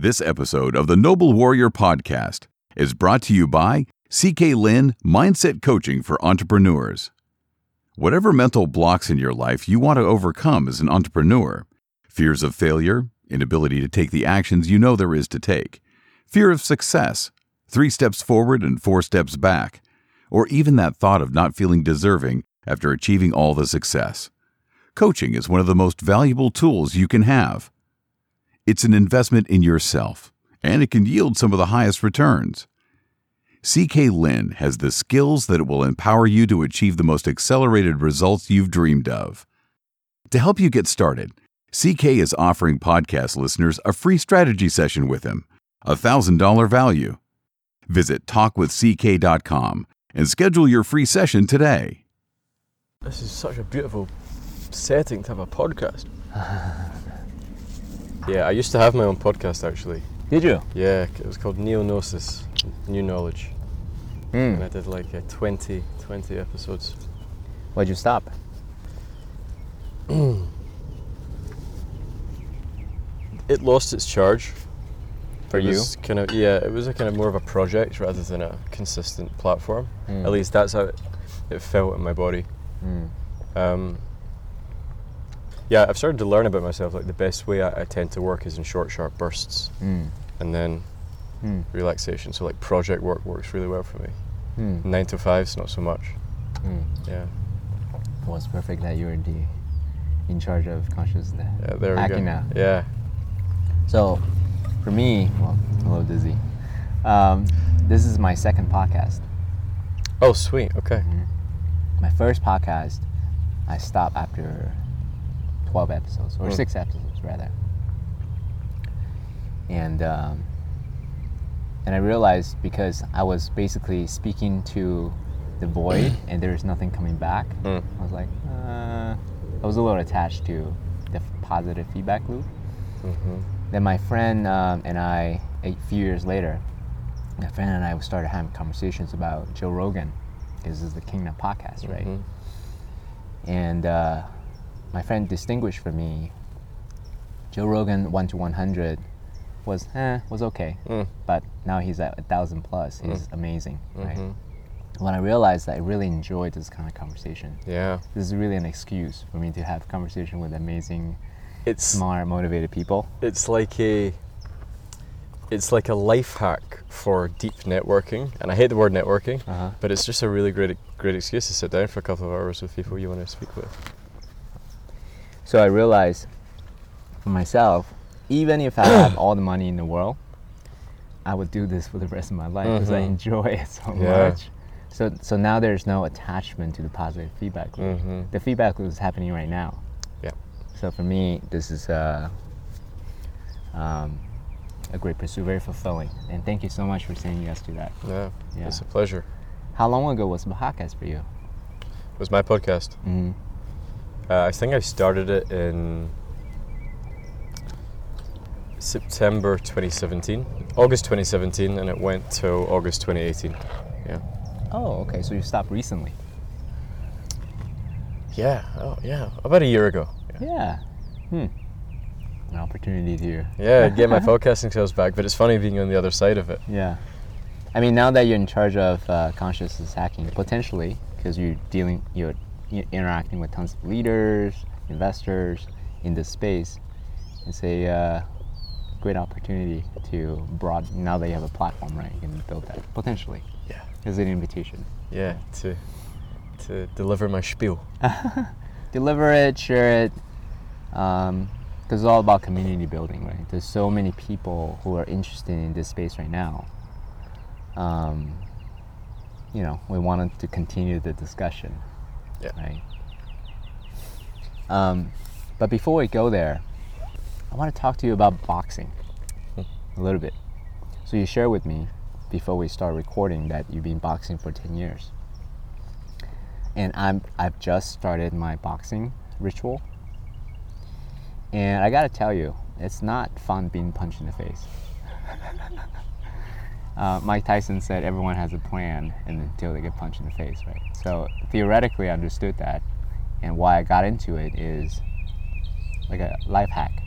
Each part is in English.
This episode of the Noble Warrior Podcast is brought to you by CK Lin Mindset Coaching for Entrepreneurs. Whatever mental blocks in your life you want to overcome as an entrepreneur fears of failure, inability to take the actions you know there is to take, fear of success, three steps forward and four steps back, or even that thought of not feeling deserving after achieving all the success. Coaching is one of the most valuable tools you can have. It's an investment in yourself, and it can yield some of the highest returns. CK Lin has the skills that will empower you to achieve the most accelerated results you've dreamed of. To help you get started, CK is offering podcast listeners a free strategy session with him, a $1,000 value. Visit talkwithck.com and schedule your free session today. This is such a beautiful setting to have a podcast. yeah, I used to have my own podcast actually. Did you? Yeah, it was called Neognosis, New Knowledge. Mm. And I did like uh, 20, 20 episodes. Why'd you stop? It lost its charge. For it you? kind of yeah, it was a kind of more of a project rather than a consistent platform. Mm. At least that's how it, it felt in my body. Mm. Um, yeah, I've started to learn about myself. Like the best way I, I tend to work is in short, sharp bursts, Mm. and then Mm. relaxation. So like project work works really well for me. Mm. Nine to fives, not so much. Mm. Yeah, Well, it's perfect that you're the in charge of consciousness. yeah. There we Hacking go. now. Yeah. So, for me, well, I'm a little dizzy. Um, this is my second podcast. Oh, sweet. Okay. My first podcast, I stopped after 12 episodes, or Mm. six episodes rather. And um, and I realized because I was basically speaking to the void and there was nothing coming back, Mm. I was like, uh, I was a little attached to the f- positive feedback loop. hmm Then my friend um, and I, a few years later, my friend and I started having conversations about Joe Rogan, because this is the Kingdom podcast, right? Mhm. And uh, my friend distinguished for me, Joe Rogan one to one hundred was eh, was okay, Mm. but now he's at a thousand plus. He's amazing, right? Mhm. When I realized that I really enjoyed this kind of conversation, Yeah. this is really an excuse for me to have conversation with amazing, It's smart, motivated people. it's like a it's like a life hack for deep networking, and I hate the word networking, Uh-huh. but it's just a really great great excuse to sit down for a couple of hours with people you want to speak with. So I realized for myself, even if I have all the money in the world, I would do this for the rest of my life because I Mhm. enjoy it so Yeah. much. So, so now there's no attachment to the positive feedback loop. Mhm. The feedback loop is happening right now. Yeah. So for me, this is uh, um, a great pursuit, very fulfilling. And thank you so much for saying yes to that. Yeah. Yeah. It's a pleasure. How long ago was the podcast for you? It was my podcast. Mm-hmm. Uh, I think I started it in September 2017, August 2017, and it went till August 2018. Yeah. Oh, okay. So you stopped recently. Yeah. Oh, yeah. About a year ago. Yeah. Yeah. Hmm. An opportunity to. Yeah, get my podcasting skills back, but it's funny being on the other side of it. Yeah. I mean, now that you're in charge of uh, consciousness hacking, potentially, because you're dealing, you're, you're interacting with tons of leaders, investors in this space, it's a uh, great opportunity to broaden. Now that you have a platform, right? You can build that potentially. Yeah. As an invitation. Yeah, to to deliver my spiel. Deliver it, share it. Um, because it's all about community building, right? There's so many people who are interested in this space right now. Um, you know, we wanted to continue the discussion, Yeah. right? Um, but before we go there, I want to talk to you about boxing a little bit. So you shared with me before we start recording that you've been boxing for 10 years. And I'm I've just started my boxing ritual. And I got to tell you, it's not fun being punched in the face. uh, Mike Tyson said everyone has a plan until they get punched in the face, right? So theoretically, I understood that, and why I got into it is like a life hack.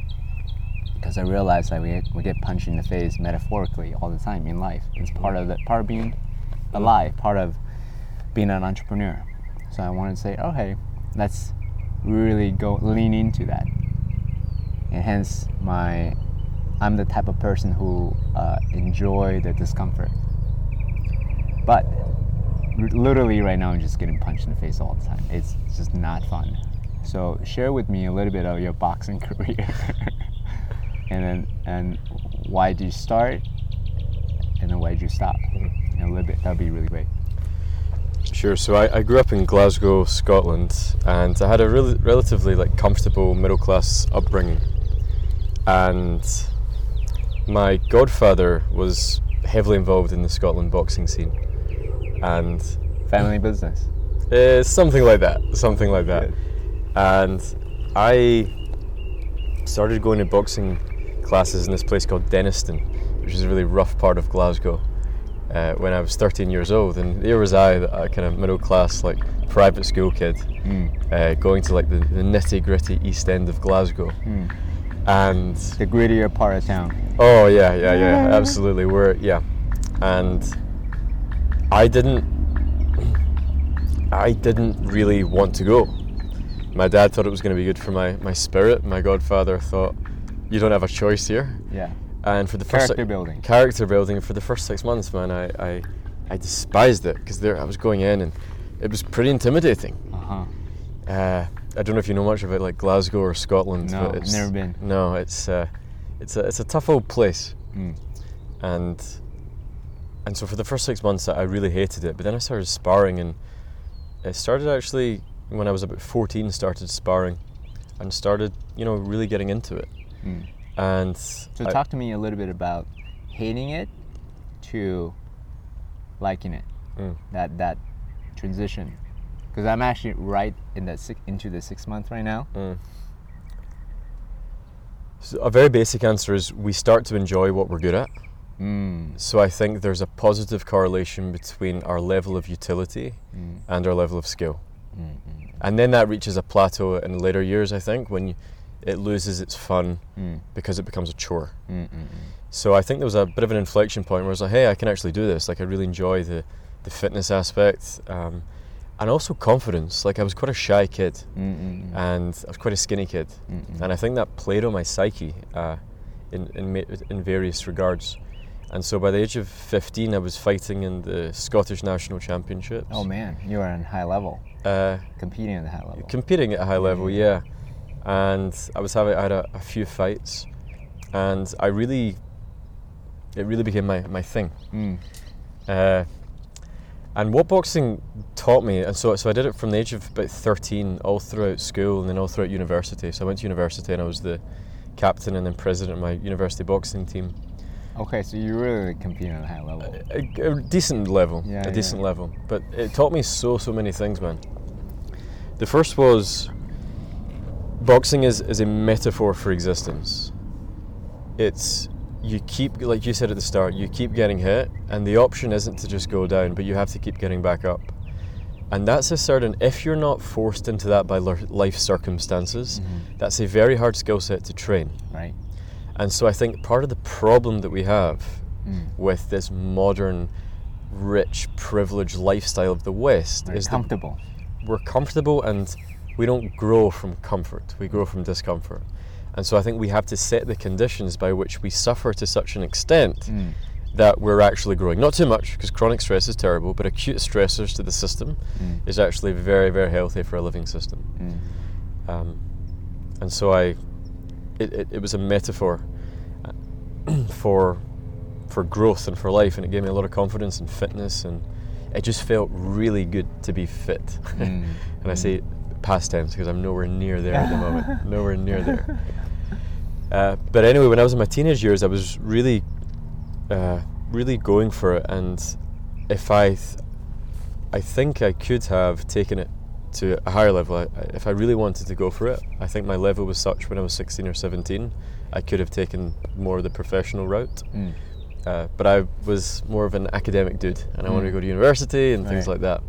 because I realized that we get, we get punched in the face metaphorically all the time in life. It's part of the part of being alive, part of being an entrepreneur. So I wanted to say, oh hey, let's really go lean into that. And hence my, I'm the type of person who uh, enjoy the discomfort. But literally right now, I'm just getting punched in the face all the time. It's just not fun. So share with me a little bit of your boxing career, and then and why did you start, and then why did you stop? And a little bit. That'd be really great. Sure. So I, I grew up in Glasgow, Scotland, and I had a really, relatively like comfortable middle class upbringing. And my godfather was heavily involved in the Scotland boxing scene, and Family business. uh, something like that, something like that. Good. And I started going to boxing classes in this place called Dennistoun, which is a really rough part of Glasgow. Uh, when I was 13 years old, and there was I, a kind of middle class, like private school kid, uh, going to like the, the nitty gritty east end of Glasgow. And The grittier part of town. oh yeah, yeah, yeah, absolutely. We're yeah, and I didn't, I didn't really want to go. My dad thought it was going to be good for my my spirit. My godfather thought you don't have a choice here. Yeah. And for the first Character building. character building for the first six months, man, I I, I despised it because there I was going in and it was pretty intimidating. Uh huh. Uh, I don't know if you know much about like Glasgow or Scotland. No, but it's, never been. No, it's uh, it's a it's a tough old place, Mm. and and so for the first six months I really hated it. But then I started sparring, and it started actually when I was about fourteen. Started sparring, and started you know really getting into it. Mm. And So I- talk to me a little bit about hating it to liking it. Mm. That that transition, because I'm actually right in that six, into the six month right now. Mm. So a very basic answer is we start to enjoy what we're good at. Mm. So I think there's a positive correlation between our level of utility Mm. and our level of skill. Mm. Mm. And then that reaches a plateau in later years, I think, when you, it loses its fun Mm. because it becomes a chore. Mm. So I think there was a bit of an inflection point where I was like, hey, I can actually do this. Like, I really enjoy the, the fitness aspect um, and also confidence. Like, I was quite a shy kid Mm. Mm. and I was quite a skinny kid. Mm. Mm. And I think that played on my psyche uh, in, in, in various regards. And so by the age of 15, I was fighting in the Scottish National Championships. Oh man, you are on high level, Uh, competing at a high level. competing at a high level, yeah. And I was having, I had a, a few fights, and I really, it really became my, my thing. Mm. Uh, and what boxing taught me, and so so I did it from the age of about 13, all throughout school and then all throughout university. So I went to university and I was the captain and then president of my university boxing team. Okay, so you really competing at a high level. A, a decent level, Yeah, a yeah. decent level. But it taught me so so many things, man. The first was boxing is, is a metaphor for existence. It's you keep like you said at the start, you keep getting hit, and the option isn't to just go down, but you have to keep getting back up. And that's a certain if you're not forced into that by life circumstances, Mhm. that's a very hard skill set to train. Right. And so I think part of the problem that we have Mm. with this modern, rich, privileged lifestyle of the West Very is comfortable. we're comfortable and we don't grow from comfort, we grow from discomfort. And so I think we have to set the conditions by which we suffer to such an extent Mm. that we're actually growing. Not too much, because chronic stress is terrible, but acute stressors to the system Mm. is actually very, very healthy for a living system. Mm. Um, and so I, it, it, it was a metaphor uh, for for growth and for life, and it gave me a lot of confidence and fitness, and it just felt really good to be fit. Mm. and I say past tense because I'm nowhere near there at the moment, nowhere near there. Uh, but anyway, when I was in my teenage years, I was really, uh, really going for it, and if I, th- I think I could have taken it to a higher level. I, if I really wanted to go for it, I think my level was such when I was 16 or 17, I could have taken more of the professional route. Mm. Uh, but I was more of an academic dude, and I wanted to Mm. go to university and things Right. like that.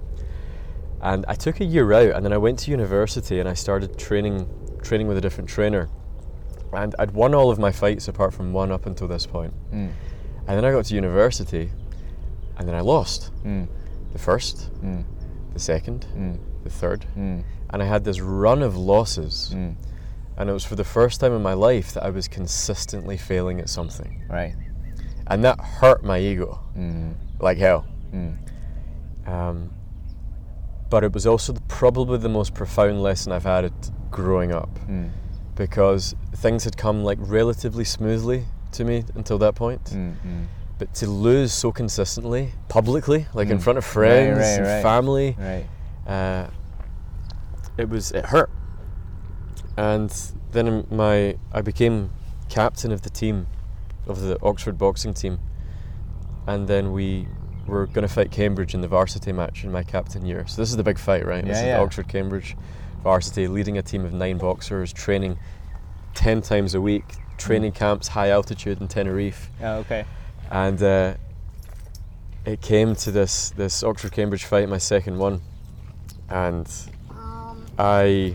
And I took a year out, and then I went to university and I started training, training with a different trainer. and I'd won all of my fights apart from one up until this point. Mm. And then I got to university, and then I lost Mm. the first, Mm. the second, Mm. the third, Mm. and I had this run of losses. Mm. And it was for the first time in my life that I was consistently failing at something, Right. and that hurt my ego like hell. Um, but it was also the, probably the most profound lesson I've had growing up Mm. because things had come like relatively smoothly to me until that point. Mm. Mm. But to lose so consistently, publicly, like in Mm. front of friends right, and right. family, Right. uh, it was it hurt. And then my I became captain of the team, of the Oxford boxing team, and then we were going to fight Cambridge in the varsity match in my captain year. So this is the big fight, right? Yeah, this Yeah, is Oxford Cambridge varsity, leading a team of nine boxers, training ten times a week, training camps, high altitude in Tenerife Oh, okay. and uh, it came to this this Oxford Cambridge fight, my second one, and Um, I I mean,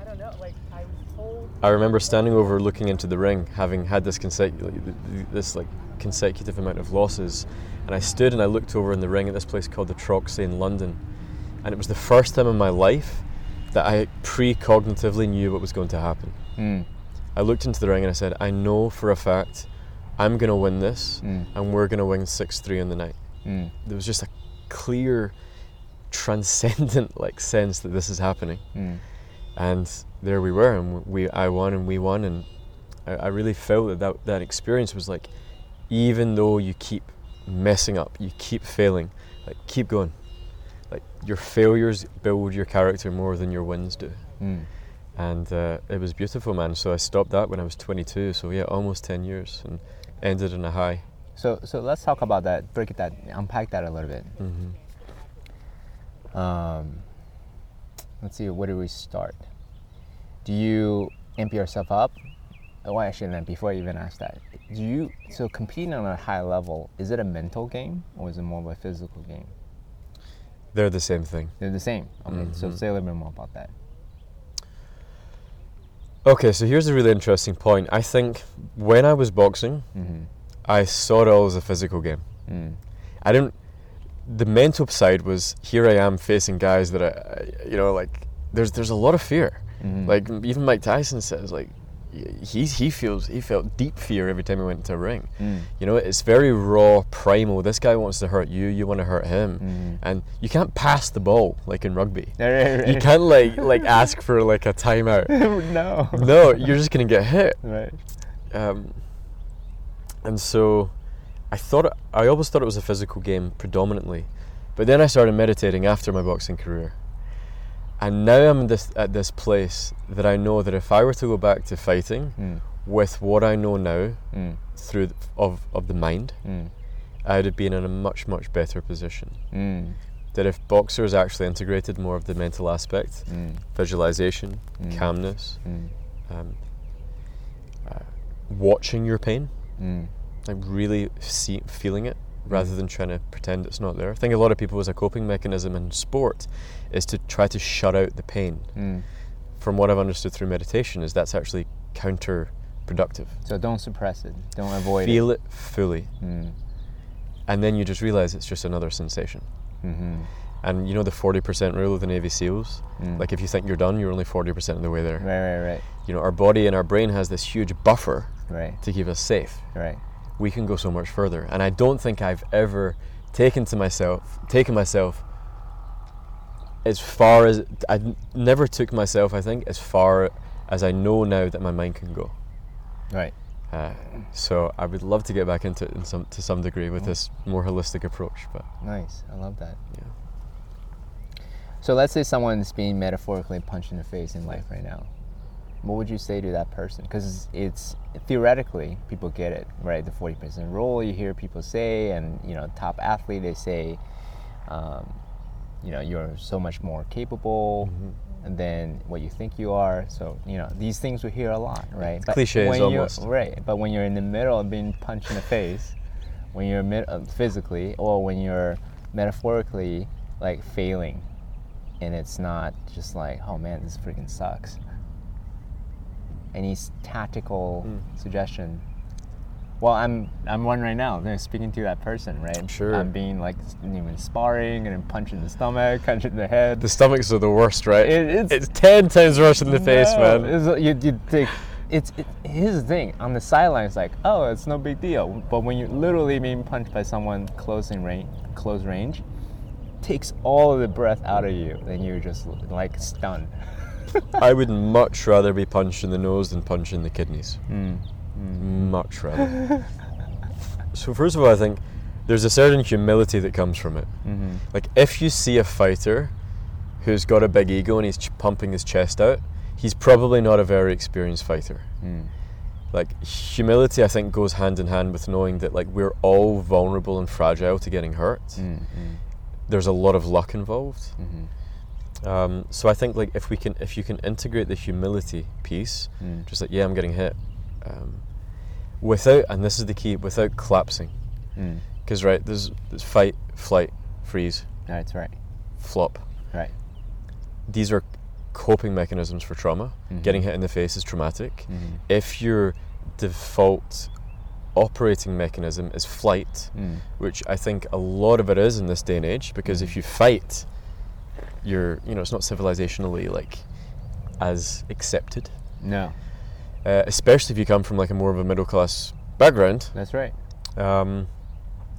I don't know. Like, I told. I remember standing over, looking into the ring, having had this consecutive this like consecutive amount of losses, and I stood and I looked over in the ring at this place called the Troxy in London, and it was the first time in my life that I pre-cognitively knew what was going to happen. Mm. I looked into the ring and I said, I know for a fact I'm going to win this, Mm. and we're going to win six three in the night. Mm. there was just a clear transcendent like sense that this is happening Mm. and there we were and we I won and we won and I, I really felt that, that that experience was like even though you keep messing up you keep failing like keep going like your failures build your character more than your wins do Mm. and uh, it was beautiful man so I stopped that when I was 22 so yeah almost 10 years and ended in a high So so let's talk about that. Break it that unpack that a little bit. hmm Um, let's see. Where do we start? Do you amp yourself up? Oh, actually, then before I even ask that, do you so competing on a high level? Is it a mental game or is it more of a physical game? they're the same thing They're the same. Okay, so Mhm. say a little bit more about that. Okay, so here's a really interesting point. I think when I was boxing, Mm-hmm. I saw it all as a physical game. Mm. I didn't. The mental side was here. I am facing guys that I, I- you know, like there's there's a lot of fear. Mhm. Like even Mike Tyson says, like he he feels he felt deep fear every time he went into a ring. Mm. You know, it's very raw, primal. This guy wants to hurt you. You want to hurt him, Mhm. and you can't pass the ball like in rugby. Right, right, right. You can't like like ask for like a timeout. no. No, you're just gonna get hit. Right. um, and so I thought it, I always thought it was a physical game predominantly, but then I started meditating after my boxing career, and now I'm this, at this place that I know that if I were to go back to fighting Mm. with what I know now Mm. through th- of of the mind, Mm. I'd have been in a much much better position. Mm. That if boxers actually integrated more of the mental aspect, Mm. visualization, Mm. calmness, um, uh, watching your pain, like really see, feeling it rather than trying to pretend it's not there. I think a lot of people as a coping mechanism in sport is to try to shut out the pain. Mm. From what I've understood through meditation is that's actually counterproductive. So don't suppress it. Don't avoid it. Feel it fully. Mm. and then you just realize it's just another sensation. Mm-hmm. And you know the 40% rule of the Navy SEALs? Mm. Like if you think you're done, you're only 40% of the way there. Right, right, right, You know, our body and our brain has this huge buffer right, to keep us safe. right. We can go so much further. And I don't think I've ever taken to myself, taken myself as far as I never took myself. I think as far as I know now that my mind can go. Right. Uh, so I would love to get back into it in some to some degree with this more holistic approach. But Nice. I love that. yeah, So let's say someone's being metaphorically punched in the face in life right now. What would you say to that person? Because it's theoretically people get it, right? The forty percent rule you hear people say, and you know, top athlete they say, um, you know, you're so much more capable than what you think you are. So you know, these things we hear a lot, right? Cliches when you're- almost. right? But when you're in the middle of being punched in the face, when you're mid- uh, physically, or when you're metaphorically like failing and it's not just like, oh man, this freaking sucks. Any tactical Mm. suggestion? Well, I'm I'm one right now. I'm speaking to that person, right? Sure. I'm being like even sparring and punching the stomach, punching the head. The stomachs are the worst, right? It- it's- it's ten times worse in the face, man. it's- you, you think it's it, here's the thing on the sideline it's like oh it's no big deal but when you're literally being punched by someone close in range close range takes all of the breath out of you then you're just like stunned I would much rather be punched in the nose than punched in the kidneys. Mm, Much rather. so first of all, I think there's a certain humility that comes from it. mm-hmm. Like if you see a fighter who's got a big ego and he's ch- pumping his chest out, he's probably not a very experienced fighter. Mm. Like humility, I think, goes hand in hand with knowing that like we're all vulnerable and fragile to getting hurt. Mm, There's a lot of luck involved. mm, Um, so I think like if we can, if you can integrate the humility piece, mm, just like yeah, I'm getting hit, um, without, and this is the key, without collapsing, mm. because right, there's, there's fight, flight, freeze, that's right flop. right These are coping mechanisms for trauma. Mhm. Getting hit in the face is traumatic. mm, If your default operating mechanism is flight, mm. which I think a lot of it is in this day and age, because if you fight, you're, you know, it's not civilizationally like as accepted. no uh, especially if you come from like a more of a middle class background. that's right Um,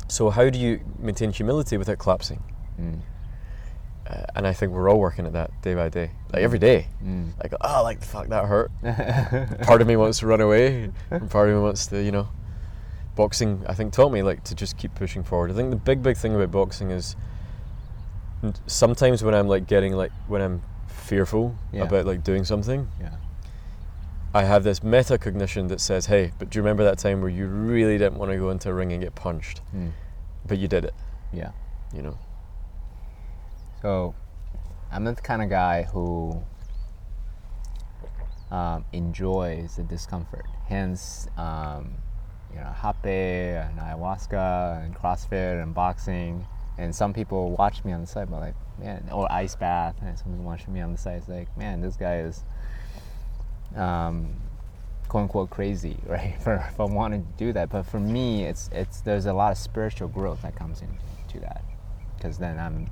so how do you maintain humility without collapsing? mm. Uh, and I think we're all working at that day by day, like every day. Mm. Like, oh, like the fuck that hurt. part of me wants to run away, and part of me wants to, you know. Boxing, I think, taught me like to just keep pushing forward. I think the big, big thing about boxing is sometimes when I'm like getting like when I'm fearful Yeah. about like doing something, yeah I have this metacognition that says, hey, but do you remember that time where you really didn't want to go into a ring and get punched, mm. but you did it, yeah you know? So, I'm the kind of guy who um, enjoys the discomfort. Hence, um, you know, hape and ayahuasca and CrossFit and boxing. And some people watch me on the side, but like, man, or ice bath. And some people watching me on the side, it's like, man, this guy is, um, quote unquote, crazy, right? For for wanting to do that. But for me, it's it's there's a lot of spiritual growth that comes into that, because then I'm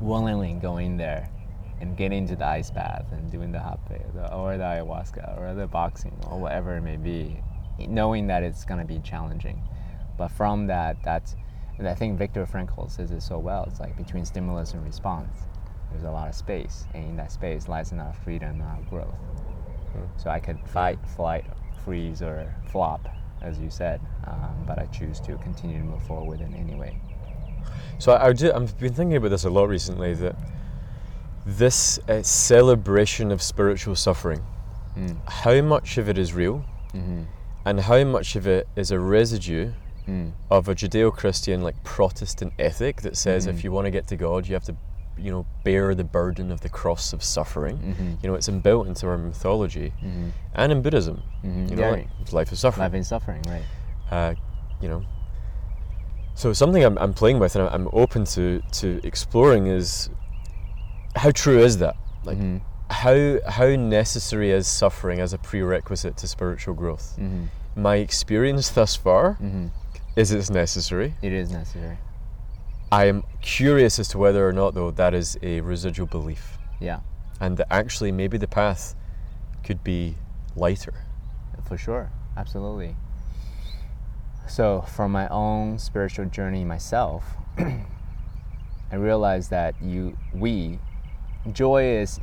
willingly going there and getting into the ice bath and doing the hape the, or the ayahuasca or the boxing or whatever it may be, knowing that it's going to be challenging. But from that, that's, and I think Viktor Frankl says it so well. It's like between stimulus and response, there's a lot of space, and in that space lies lot of freedom and lot of growth. So I could fight, flight, freeze, or flop, as you said, um, but I choose to continue to move forward in any way. So I, I do, I've been thinking about this a lot recently that this uh, celebration of spiritual suffering, Mm. how much of it is real Mm-hmm. and how much of it is a residue Mm. of a Judeo-Christian like Protestant ethic that says Mhm. if you want to get to God, you have to, you know, bear the burden of the cross of suffering. Mhm. You know, it's inbuilt into our mythology Mm-hmm. and in Buddhism. Mhm. You know, Yeah. like, life is suffering. Life in suffering, right? uh, you know. So something I'm, I'm playing with and I'm open to to exploring is how true is that? Like Mhm. how how necessary is suffering as a prerequisite to spiritual growth? Mhm. My experience thus far Mhm. Is it necessary. It is necessary. I am curious as to whether or not though that is a residual belief Yeah, and that actually maybe the path could be lighter. for sure. Absolutely. So, from my own spiritual journey myself, I realized that you, we, joy is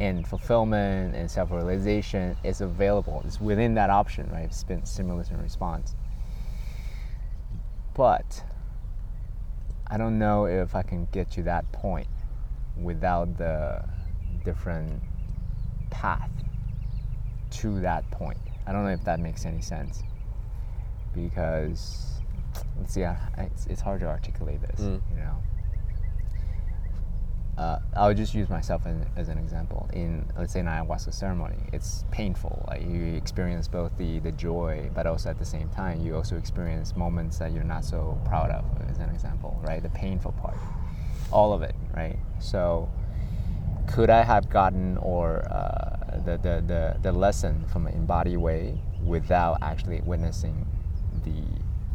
and fulfillment and self-realization is available. It's within that option, right? Spin, stimulus and response. But I don't know if I can get to that point without the different path to that point. I don't know if that makes any sense because let's see, I- it's, it's hard to articulate this, Mm. you know. Uh, I would just use myself as, as an example. In let's say an ayahuasca ceremony, it's painful. Like you experience both the, the joy, but also at the same time, you also experience moments that you're not so proud of. As an example, right? The painful part, all of it, right? So, could I have gotten or uh, the, the, the, the lesson from an embodied way without actually witnessing the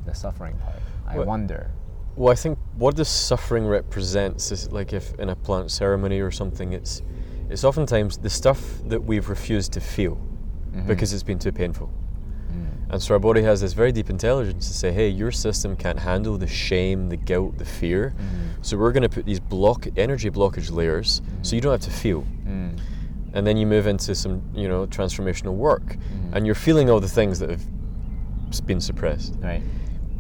the suffering part. I wonder. Well, I think what the suffering represents is like if in a plant ceremony or something, it's it's oftentimes the stuff that we've refused to feel mm-hmm. because it's been too painful. Mm. And so our body has this very deep intelligence to say, hey, your system can't handle the shame, the guilt, the fear. Mm. So we're going to put these block energy blockage layers so you don't have to feel. Mm. And then you move into some, you know, transformational work, mm. and you're feeling all the things that have been suppressed. Right.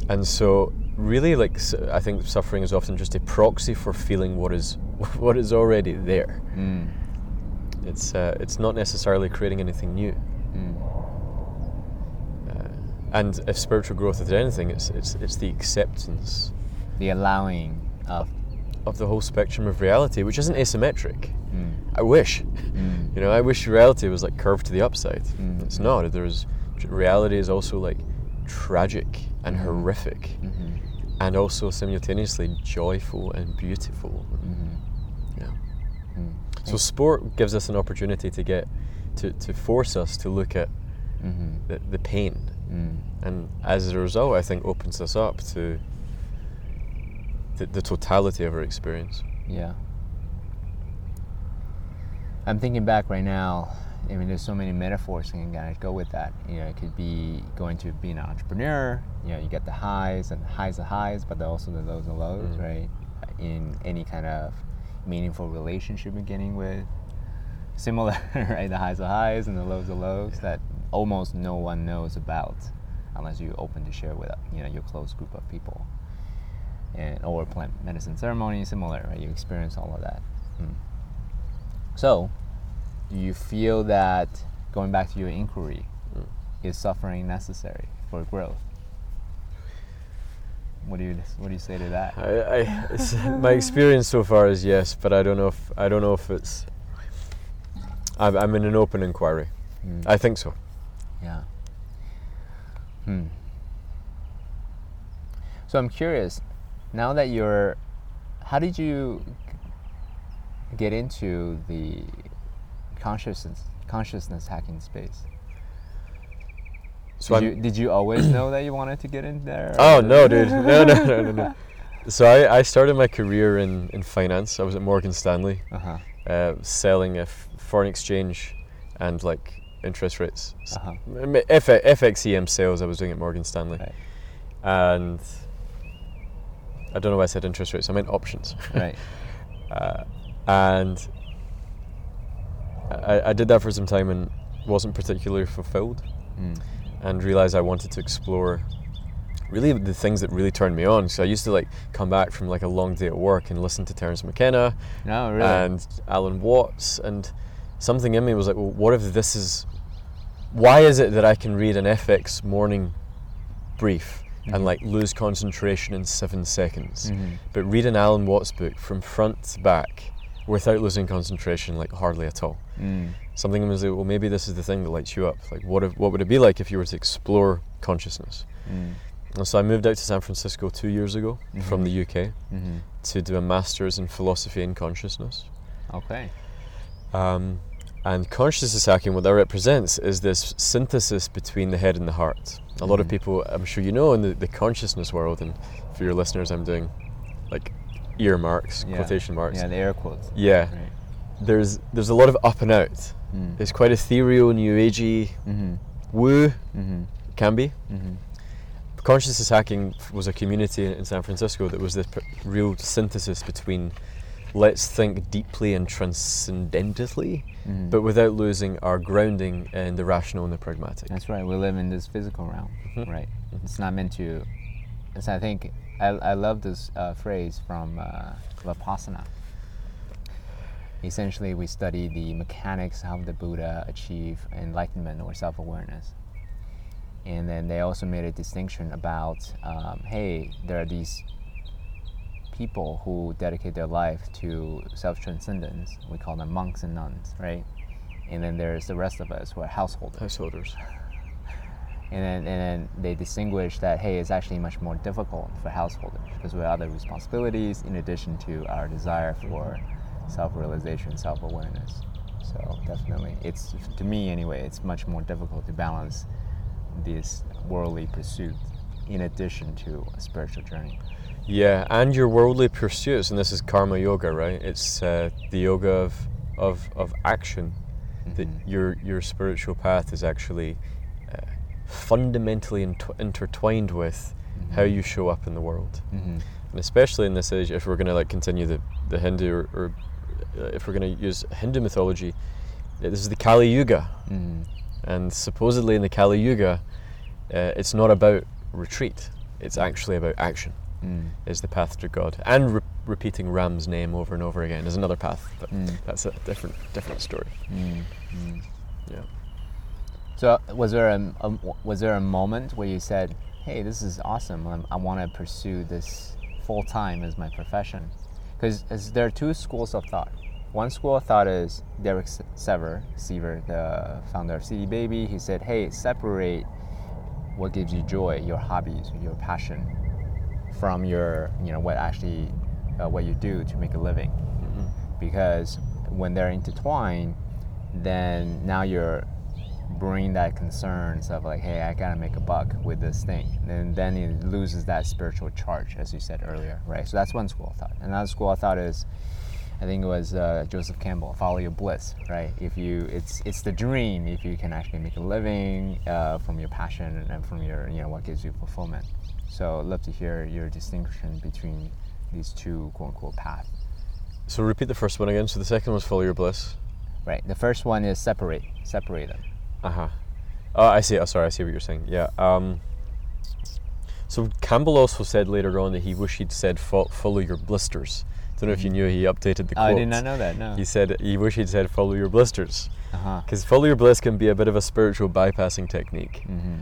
And so, really, like I think suffering is often just a proxy for feeling what is what is already there. Mm. It's uh, it's not necessarily creating anything new. Mm. Uh, and if spiritual growth is anything, it's it's it's the acceptance The allowing of. of the whole spectrum of reality, which isn't asymmetric. Mm. I wish, Mm. you know, I wish reality was like curved to the upside. Mm. It's not. There's reality is also like tragic and horrific, Mhm. and also simultaneously joyful and beautiful. Mhm. Yeah. Mm. So sport gives us an opportunity to get to, to force us to look at Mhm. the, the pain, Mm. and as a result, I think opens us up to the, the totality of our experience. Yeah. I'm thinking back right now. I mean, there's so many metaphors that can kind of go with that. You know, it could be going to being an entrepreneur. You know, you get the highs and highs of highs, but also the lows of lows, Mm. right? In any kind of meaningful relationship you're getting with. Similar, right? The highs of highs and the lows of lows that almost no one knows about unless you open to share with you know your close group of people and or plant medicine ceremony similar right you experience all of that Mm. so do you feel that going back to your inquiry Mm. is suffering necessary for growth what do you what do you say to that I, I my experience so far is yes, but I don't know if I don't know if it's. I'm, I'm in an open inquiry. Mm. I think so. Yeah. Hmm. So I'm curious, now that you're, how did you get into the consciousness consciousness hacking space? So did, I'm, you, did you always know that you wanted to get in there? Oh no, dude! No, no, no, no, no. So I, I started my career in, in finance. I was at Morgan Stanley, Uh-huh. uh, selling a f- foreign exchange and like interest rates. Uh-huh. F- FXEM sales. I was doing at Morgan Stanley, Right. and I don't know why I said interest rates. I meant options. Right. uh, and I, I did that for some time and wasn't particularly fulfilled Mm. and realized I wanted to explore really the things that really turned me on. So I used to like come back from like a long day at work and listen to Terence McKenna No, really. and Alan Watts and something in me was like, well, what if this is why is it that I can read an FX morning brief and like lose concentration in seven seconds, Mhm. but read an Alan Watts book from front to back without losing concentration like hardly at all? Mm. something in me was like, well, maybe this is the thing that lights you up. Like, what if, what would it be like if you were to explore consciousness? Mm. And so I moved out to San Francisco two years ago from the UK Mhm. to do a master's in philosophy and consciousness. Okay. Um, and consciousness hacking, what that represents is this synthesis between the head and the heart. A lot of Mhm. people, I'm sure you know, in the, the consciousness world, and for your listeners, I'm doing like earmarks, Yeah. quotation marks. Yeah, the air quotes. Yeah. Right. There's there's a lot of up and out. Mm. It's quite ethereal, new agey, Mm-hmm. woo Mm-hmm. can be. Mm-hmm. Consciousness hacking was a community in San Francisco that was this p- real synthesis between let's think deeply and transcendentally, Mhm. but without losing our grounding in the rational and the pragmatic. That's right. We live in this physical realm, Mhm. right? It's not meant to. It's, I think I, I love this uh, phrase from uh, Vipassana. Essentially, we study the mechanics how the Buddha achieved enlightenment or self-awareness, and then they also made a distinction about, um, hey, there are these people who dedicate their life to self-transcendence. We call them monks and nuns, right? And then there's the rest of us who are householders. Householders. And then, and then they distinguish that hey, it's actually much more difficult for householders because we have other responsibilities in addition to our desire for self-realization, self-awareness. So definitely, it's to me anyway. It's much more difficult to balance this worldly pursuit in addition to a spiritual journey. Yeah, and your worldly pursuits, and this is karma yoga, right? It's uh, the yoga of of, of action. That Mhm. your your spiritual path is actually fundamentally int- intertwined with how you show up in the world, Mm-hmm. and especially in this age, if we're going to like continue the the Hindu or, or uh, if we're going to use Hindu mythology, uh, this is the Kali Yuga, Mm-hmm. and supposedly in the Kali Yuga, uh, it's not about retreat; it's actually about action. Mm. is the path to God, and re- repeating Ram's name over and over again is another path, but Mm. that's a different different story. Mm. Mm. Yeah. So was there a, a was there a moment where you said, "Hey, this is awesome. I'm, I want to pursue this full time as my profession"? Because there are two schools of thought. One school of thought is Derek Sivers, Sivers, the founder of CD Baby. He said, "Hey, separate what gives you joy, your hobbies, your passion, from your, you know, what actually, uh, what you do to make a living." because when they're intertwined, then now you're bringing that concerns of like, hey, I gotta make a buck with this thing, and then it loses that spiritual charge, as you said earlier, right? So that's one school of thought. Another school of thought is, I think it was uh, Joseph Campbell, follow your bliss, right? If you, it's it's the dream if you can actually make a living uh, from your passion and from your, you know, what gives you fulfillment. So I'd love to hear your distinction between these two quote unquote paths. So repeat the first one again. So the second was follow your bliss. Right. The first one is separate. Separate them. Uh huh. Oh, I see. Oh, sorry. I see what you're saying. Yeah. Um. So Campbell also said later on that he wished he'd said follow your blisters. I Don't know if you knew he updated the Oh, I did not know that. No. He said he wished he'd said follow your blisters Uh huh. because follow your bliss can be a bit of a spiritual bypassing technique. Mm-hmm.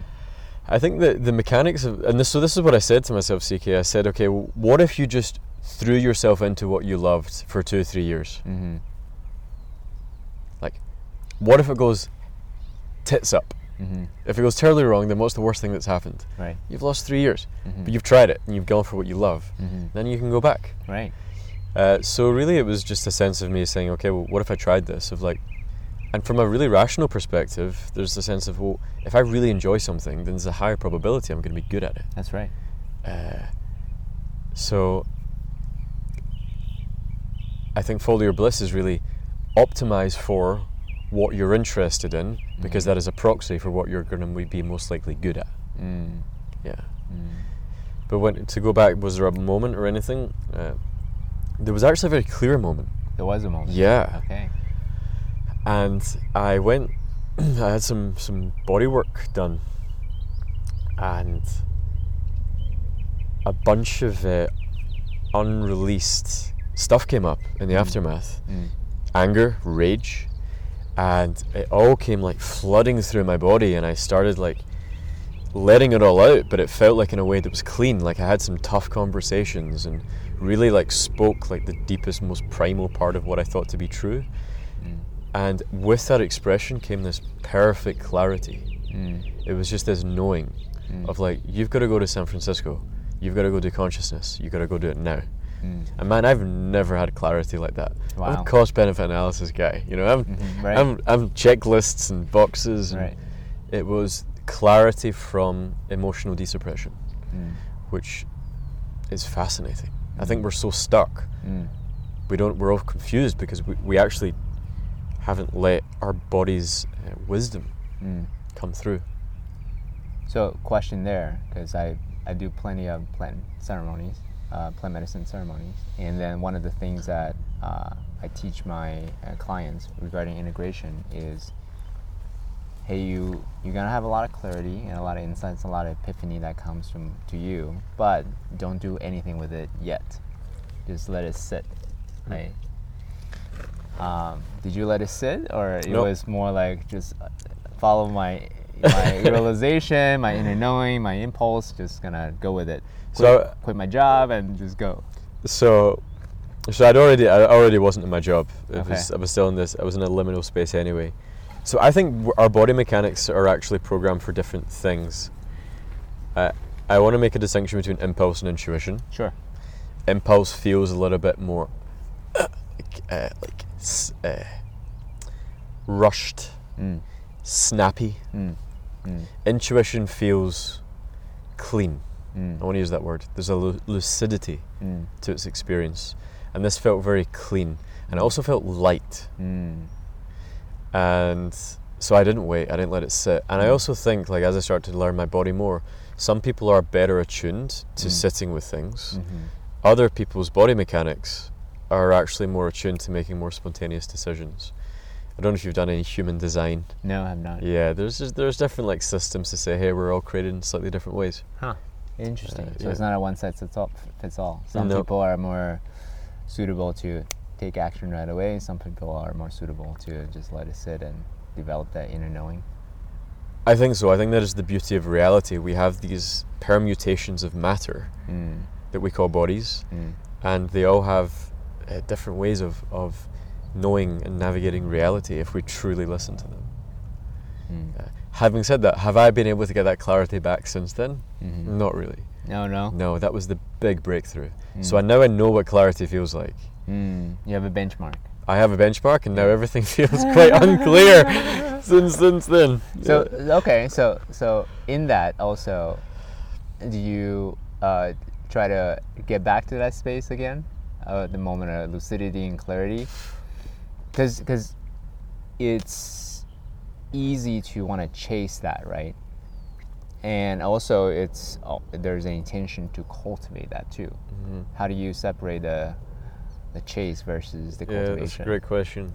I think that the mechanics of, and this, so this is what I said to myself, CK. I said, okay, what if you just threw yourself into what you loved for two, or three years? Mm-hmm. Like, what if it goes tits up? Mm-hmm. If it goes terribly wrong, then what's the worst thing that's happened? Right. You've lost three years, Mhm. but you've tried it and you've gone for what you love. Mm-hmm. Then you can go back. Right. Uh, so really, it was just a sense of me saying, okay, well, what if I tried this? Of like, and from a really rational perspective, there's the sense of, well, if I really enjoy something, then there's a higher probability I'm going to be good at it. That's right. Uh, so I think Follow Your Bliss is really optimized for what you're interested in because that is a proxy for what you're going to be most likely good at. Mm. Yeah. Mm. But when to go back, was there a moment or anything? Uh, there was actually a very clear moment. There was a moment. Yeah. Okay. and I went. I had some some body work done, and a bunch of uh, unreleased stuff came up in the aftermath. Mm. Anger, rage, and it all came like flooding through my body, and I started like letting it all out. But it felt like in a way that was clean. Like I had some tough conversations and really like spoke like the deepest, most primal part of what I thought to be true. Mm. And with that expression came this perfect clarity. Mm. It was just this knowing Mm. of like, you've got to go to San Francisco. You've got to go do consciousness. You've got to go do it now. Mm. And man, I've never had clarity like that. I'm a cost benefit analysis guy. You know, I'm, Mhm, right. I'm, I'm checklists and boxes. And Right. It was clarity from emotional desuppression, Mm. which is fascinating. I think we're so stuck. Mm. We don't. We're all confused because we, we actually haven't let our body's uh, wisdom Mm. come through. So, question there, because I, I do plenty of plant ceremonies, uh, plant medicine ceremonies, and then one of the things that uh, I teach my uh, clients regarding integration is, hey, you you're gonna have a lot of clarity and a lot of insights, a lot of epiphany that comes from to you, but don't do anything with it yet. Just let it sit, right? Um, did you let it sit, or it Nope. was more like just uh, follow my my realization, my inner knowing, my impulse, just gonna go with it. Quit, So- quit my job and just go. So, so I'd already, I already wasn't in my job. It Okay. was, I was still in this. I was in a liminal space anyway. So I think our body mechanics are actually programmed for different things. Uh, I want to make a distinction between impulse and intuition. Sure. Impulse feels a little bit more like, uh, like uh, rushed, Mm. snappy. Mm. Mm. Intuition feels clean. Mm. I want to use that word. There's a lu- lucidity Mm. to its experience, and this felt very clean, and it also felt light. Mm. And so I didn't wait. I didn't let it sit. And I Mm. also think, like as I start to learn my body more, some people are better attuned to Mm. sitting with things. Mhm. Other people's body mechanics are actually more attuned to making more spontaneous decisions. I don't know if you've done any human design. No, I'm not. Yeah, there's just, there's different like systems to say, hey, we're all created in slightly different ways. Huh. Interesting. Uh, so it's not a one size fits all. Fits all. Some No. people are more suitable to take action right away. Some people are more suitable to just let it sit and develop that inner knowing. I think so. I think that is the beauty of reality. We have these permutations of matter Mm. that we call bodies, Mm. and they all have uh, different ways of, of knowing and navigating reality if we truly listen to them. Mm. Uh, having said that, have I been able to get that clarity back since then? Mhm. Not really. No, no. No, that was the big breakthrough. So Mm. I now I know what clarity feels like. Mm. You have a benchmark. I have a benchmark, and now everything feels quite unclear since since then. So Yeah. okay, so so in that also, do you uh, try to get back to that space again, uh, the moment of lucidity and clarity? Because because it's easy to want to chase that, right? And also, it's oh, there's an intention to cultivate that too. Mhm. How do you separate the the chase versus the yeah, cultivation? that's a great question.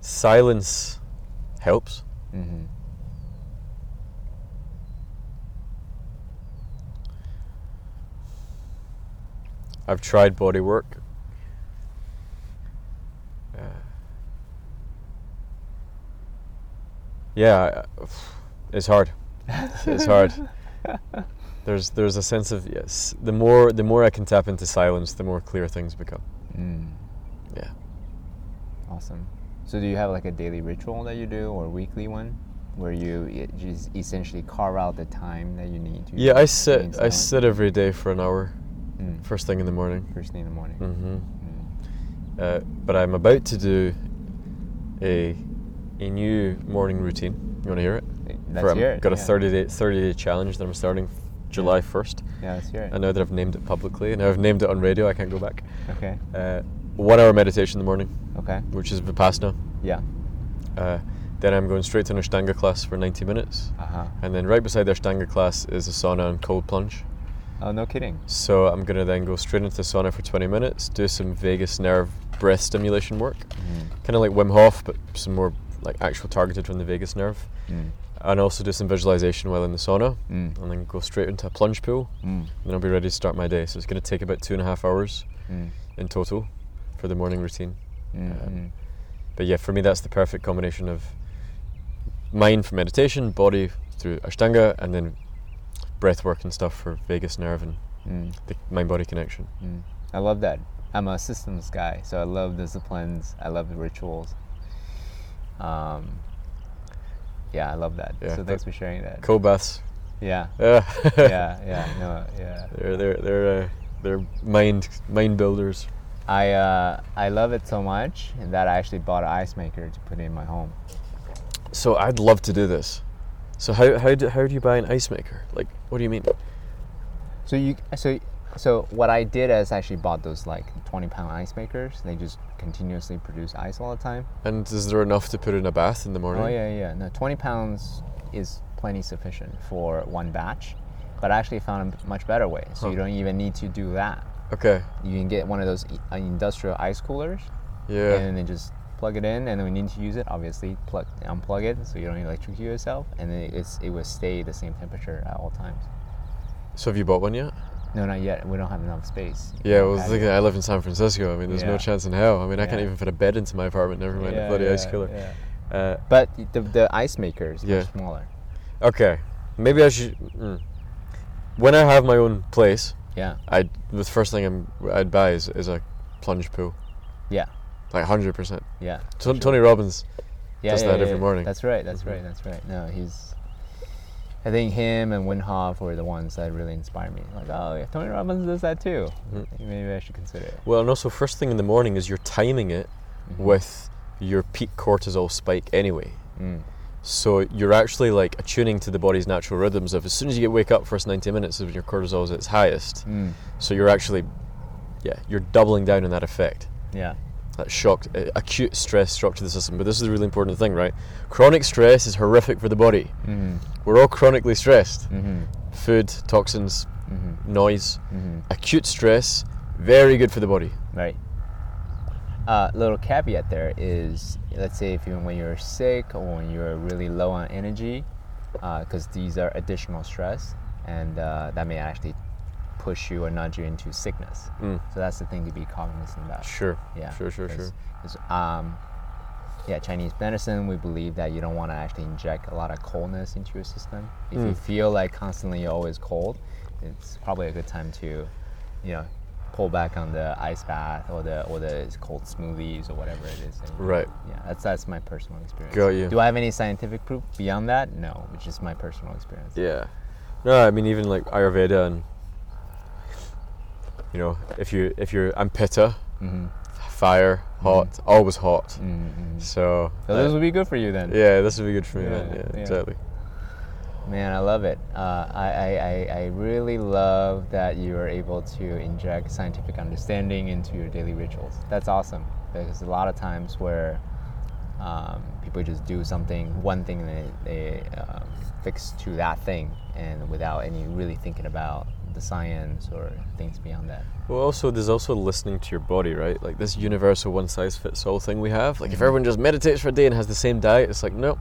Silence helps. hmm I've tried body work. Uh, yeah, it's hard. It's hard. There's there's a sense of yes. The more the more I can tap into silence, the more clear things become. Mm. Yeah. Awesome. So do you have like a daily ritual that you do or weekly one where you just essentially carve out the time that you need to Yeah, I sit I sit every day for an hour, Mm. first thing in the morning. first thing in the morning. hmm Mm. Uh, but I'm about to do a a new morning routine. You want to hear it? Let's I'm hear it. got a yeah. 30 day 30 day challenge that I'm starting July 1st. Yeah, let's hear it. And now that I've named it publicly, now I've named it on radio, I can't go back. Okay. Uh, one hour meditation in the morning, Okay. which is Vipassana. Yeah. Uh, then I'm going straight to an Ashtanga class for 90 minutes. Uh huh. And then right beside the Ashtanga class is a sauna and cold plunge. Oh, no kidding. So I'm going to then go straight into the sauna for 20 minutes, do some vagus nerve breath stimulation work, Mm. kind of like Wim Hof, but some more like actual targeted from the vagus nerve. Mm. And also do some visualization while in the sauna, Mm. and then go straight into a plunge pool. Mm. Then I'll be ready to start my day. So it's going to take about two and a half hours Mm. in total for the morning routine. Mm. Um. But yeah, for me, that's the perfect combination of mind for meditation, body through Ashtanga, and then breath work and stuff for vagus nerve and Mm. the mind body connection. Mm. I love that. I'm a systems guy, so I love disciplines. I love the rituals. Um, yeah, I love that. Yeah, so thanks for sharing that. Cold baths. Yeah, Yeah. yeah, yeah. No, yeah. they're they're they're uh, they're mind mind builders. I uh, I love it so much that I actually bought an ice maker to put in my home. So I'd love to do this. So how how do, how do you buy an ice maker? Like, what do you mean? So you so so what I did is actually bought those like 20 pound ice makers. They just continuously produce ice all the time. And is there enough to put in a bath in the morning? Oh yeah, yeah. No, 20 pounds is plenty sufficient for one batch. But I actually found a much better way. So you don't even need to do that. Okay. You can get one of those uh, industrial ice coolers, Yeah. and then just plug it in. And then you need to use it, obviously plug unplug it so you don't electrocute yourself. And then it's it will stay the same temperature at all times. So have you bought one yet? No, not yet. We don't have enough space. Yeah, well, patio. thinking I live in San Francisco. I mean, there's no chance in hell. I mean, I can't even fit a bed into my apartment. Never mind a Yeah, bloody ice yeah, cooler. yeah. Uh, But the, the ice maker is Yeah. much smaller. okay, maybe I should. Mm. When I have my own place, Yeah. I the first thing I'm, I'd buy is, is a plunge pool, Yeah. Like hundred percent. Yeah. Ton sure. Tony Robbins. yeah, does yeah, that yeah, every morning. That's right. That's Mhm. right. That's right. No, he's I think him and Wim Hof were the ones that really inspired me. Like, oh, yeah, Tony Robbins does that too. Mm-hmm. Maybe I should consider it. Well, and also first thing in the morning is you're timing it Mm-hmm. with your peak cortisol spike anyway. Mm. So you're actually like attuning to the body's natural rhythms of as soon as you get wake up, first 90 minutes is when your cortisol is at its highest. Mm. So you're actually, yeah, you're doubling down on that effect. Yeah. That shock, uh, acute stress shock to the system. But this is the really important thing, right? Chronic stress is horrific for the body. Mm-hmm. We're all chronically stressed. Mm-hmm. Food, toxins, Mm-hmm. noise. Mm-hmm. Acute stress, very good for the body. Right. Uh, little caveat there is, let's say if you when you're sick or when you're really low on energy, because these are additional stress, and uh, that may actually push you or nudge you into sickness. Mm. So that's the thing to be cognizant about. Sure. Yeah. Sure, sure, 'cause- sure. 'cause, um, yeah, Chinese medicine, we believe that you don't want to actually inject a lot of coldness into your system. If you Mm. feel like constantly you're always cold, it's probably a good time to, you know, pull back on the ice bath or the or the cold smoothies or whatever it is. And, Right. Yeah, that's that's my personal experience. Got you. Do I have any scientific proof beyond that? No, it's just my personal experience. Yeah. No, I mean even like Ayurveda and you know, if you if you're I'm pitta, Mm-hmm. fire, hot, always hot. Mm-hmm. So, So uh, this would be good for you then. yeah, this would be good for me, Yeah, man. Yeah, yeah. exactly. Man, I love it. Uh, I, I, I, I really love that you are able to inject scientific understanding into your daily rituals. That's awesome because a lot of times where um, people just do something, one thing, and they, they um, fix to that thing, and without any really thinking about the science or things beyond that. Well, also there's also listening to your body, right? Like this universal one size fits all thing we have. Like if mm-hmm. everyone just meditates for a day and has the same diet, it's like no,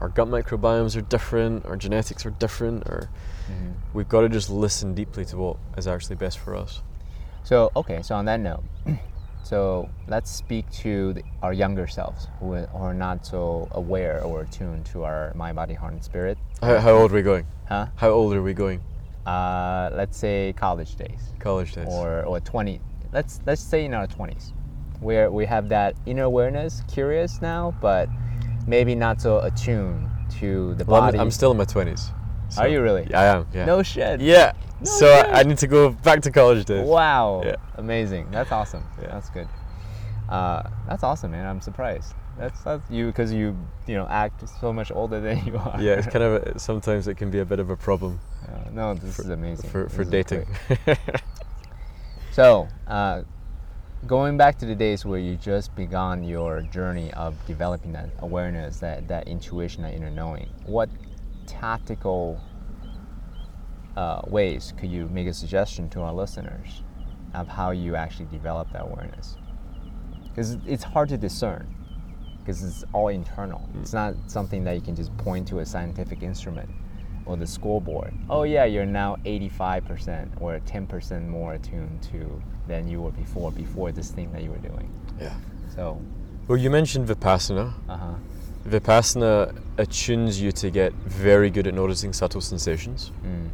our gut microbiomes are different, our genetics are different, or mm-hmm. we've got to just listen deeply to what is actually best for us. So, okay, so on that note, so let's speak to the, our younger selves who are- not so aware or attuned to our mind, body, heart, and spirit. How, how old are we going? Huh? How old are we going? Uh, let's say college days College days. or, or 20. Let's, let's say in our 20s, where we have that inner awareness, curious now, but maybe not so attuned to the Well, I'm, body. I'm still in my twenties. Are you really? Yeah, I am. Yeah. No shit. Yeah. No so shit. I, need to go back to college days. Wow. Yeah. Amazing. That's awesome. Yeah. That's good. Uh, that's awesome, man. I'm surprised. That's, that's you because you you know act so much older than you are. Yeah, it's kind of a, sometimes it can be a bit of a problem Uh, no, this is amazing. for, for dating. So, uh, going back to the days where you just began your journey of developing that awareness, that, that intuition, that inner knowing, what tactical uh, ways could you make a suggestion to our listeners of how you actually develop that awareness? Because it's hard to discern, because it's all internal. It's not something that you can just point to a scientific instrument or the scoreboard. Oh yeah, you're now 85% or 10% more attuned to than you were before before this thing that you were doing. yeah. So, Well, you mentioned Vipassana. uh huh. Vipassana attunes you to get very good at noticing subtle sensations. Mm-hmm.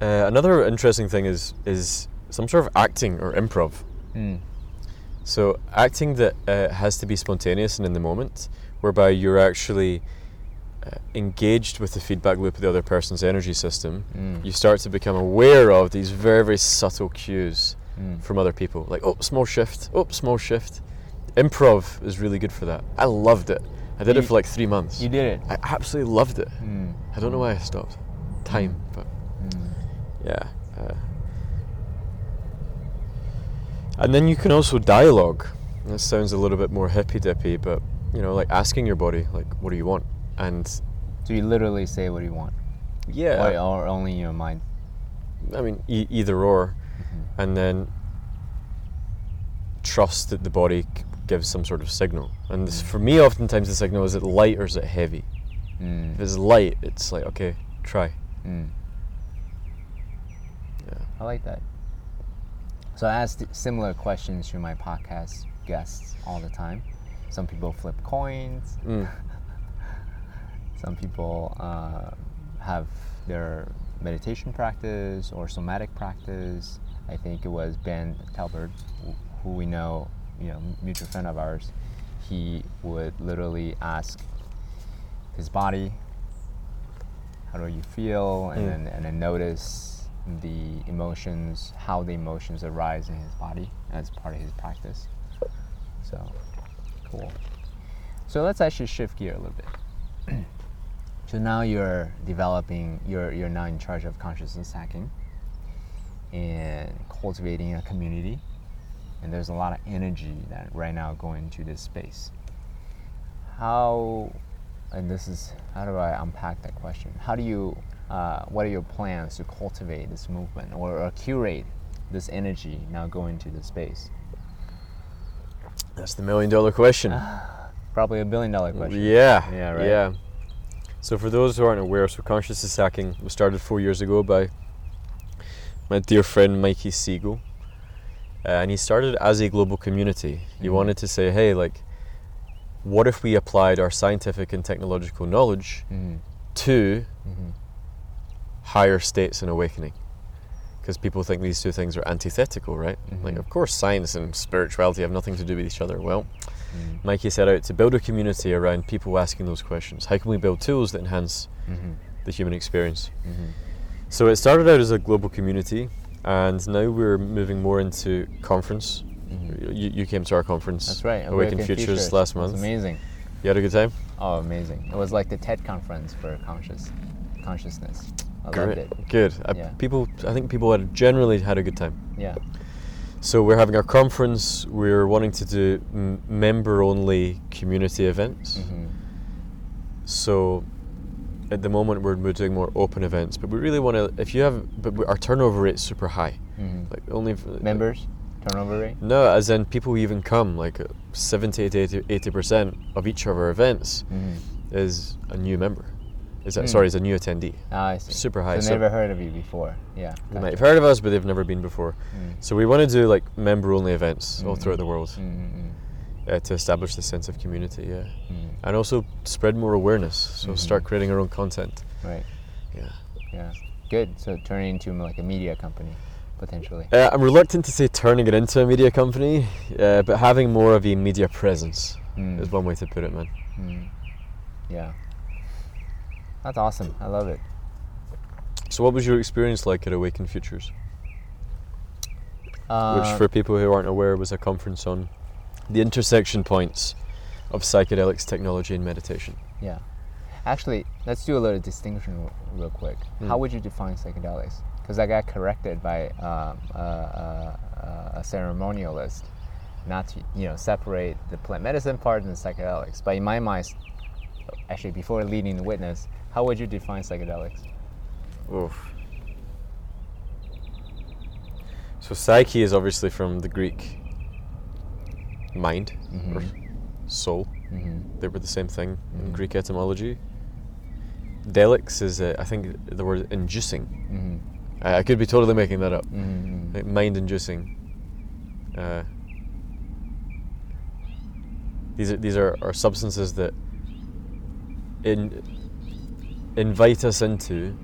Uh, another interesting thing is is some sort of acting or improv. Mm. So acting that uh, has to be spontaneous and in the moment, whereby you're actually uh, engaged with the feedback loop of the other person's energy system. Mm. You start to become aware of these very very subtle cues Mm. from other people, like oh small shift, oh small shift. Improv is really good for that. I loved it. I did You- it for like three months. You did it. I absolutely loved it. Mm. I don't know why I stopped. Time, but Mm. yeah. Uh, and then you can also dialogue. This sounds a little bit more hippy dippy, but you know, like asking your body, like, what do you want? And So you literally say what you want, yeah, or, or only in your mind. I mean, e- either or, and then trust that the body c- gives some sort of signal. And this, for me, oftentimes the signal is it light or is it heavy? If Mm. it's light, it's like okay, try. Mm. Yeah. I like that. So I ask similar questions to my podcast guests all the time. Some people flip coins. Mm. Some people uh, have their meditation practice or somatic practice. I think it was Ben Talbert, who we know, you know, mutual friend of ours. He would literally ask his body. How do you feel, and Mm. then and then notice the emotions, how the emotions arise in his body as part of his practice. So cool. So let's actually shift gear a little bit. so now you're developing. You're you're now in charge of consciousness hacking and cultivating a community. And there's a lot of energy that right now going to this space. How, and this is how do I unpack that question? How do you, uh, what are your plans to cultivate this movement or, or curate this energy now going to the space? That's the million dollar question. Probably a billion dollar question. Yeah. Yeah, right. Yeah. So for those who aren't aware, so consciousness hacking was started four years ago by my dear friend Mikey Siegel. Uh, and he started as a global community. He Mhm. wanted to say, hey, like, what if we applied our scientific and technological knowledge Mhm. to Mhm. higher states and awakening? Because people think these two things are antithetical, right? Like, Mhm. of course, science and spirituality have nothing to do with each other. Well, Mhm. Mikey set out to build a community around people asking those questions. How can we build tools that enhance Mhm. the human experience? So it started out as a global community, and now we're moving more into conference. Mhm. You, you came to our conference, That's right. Awaken, Futures, last It was month. amazing. You had a good time. Oh, amazing! It was like the TED conference for conscious consciousness. I loved it. Good. I, Yeah. people, I think people had generally had a good time. Yeah. So we're having our conference. We're wanting to do m- member-only community events. hmm So at the moment we're, we're doing more open events, but we really want to. If you have, but we- our turnover rate's super high. hmm Like only f- Members turnover rate. No, as in people who even come. Like uh, seventy to 80 percent of each of our events hmm is a new member. Is that Hmm. sorry? Is a new attendee. Ah, I see. Super high. So So- never heard of you before. Yeah. They might have heard of us, but they've never been before. Mm. So we want to do like member-only events all Mhm. throughout the world Mm-hmm. Uh, to establish the sense of community. Yeah, Mm. and also spread more awareness. So Mhm. start creating our own content. Right. Yeah. Yeah. Good. So turning into like a media company, potentially. Uh, I'm reluctant to say turning it into a media company, uh, but having more of a media presence Mm. is one way to put it, man. Mm. Yeah. That's awesome. I love it. So, what was your experience like at Awakened Futures? Uh, Which, for people who aren't aware, was a conference on the intersection points of psychedelics, technology, and meditation. Yeah. Actually, let's do a little distinction real quick. How Mm. would you define psychedelics? Because I got corrected by um, uh, uh, uh, a ceremonialist not to, you know, separate the plant medicine part and the psychedelics. But in my mind, actually, before leading the witness, how would you define psychedelics? Oof. So, psyche is obviously from the Greek mind or soul. Mm-hmm. They were the same thing in Mhm. Greek etymology. Delix is, uh, I think, the word inducing. Mm-hmm. I, I could be totally making that up. Mm-hmm. Like mind inducing. Uh, these are these are, are substances that in, invite us into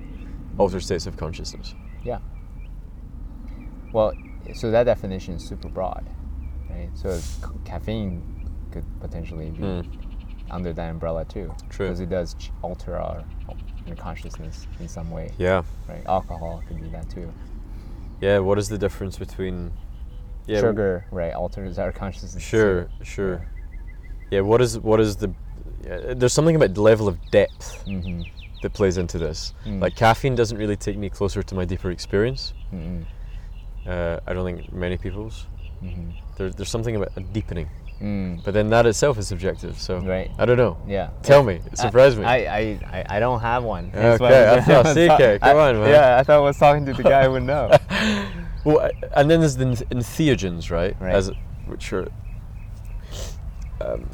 altered states of consciousness. Yeah. Well, so that definition is super broad, right? So c- caffeine could potentially be Mm. under that umbrella too, True. because it does ch- alter our consciousness in some way, Yeah, right? Alcohol could be that too. yeah. What is the difference between yeah, Sugar, right, alters our consciousness. Sure, sure. Yeah. What is what is the? Yeah, there's something about the level of depth Mm-hmm. that plays into this. Mm. Like caffeine doesn't really take me closer to my deeper experience. Uh, I don't think many people's. Mm-hmm. There, there's something about a deepening, Mm. but then that itself is subjective. So Right. I don't know. Yeah. Tell me. Surprise me. I, I, I, I don't have one. That's Okay, I I was- thought- was CK, come I- on, man. Yeah, I thought I was talking to the guy who would know. Well, and then there's the enth- entheogens, right? Right. As which are, um,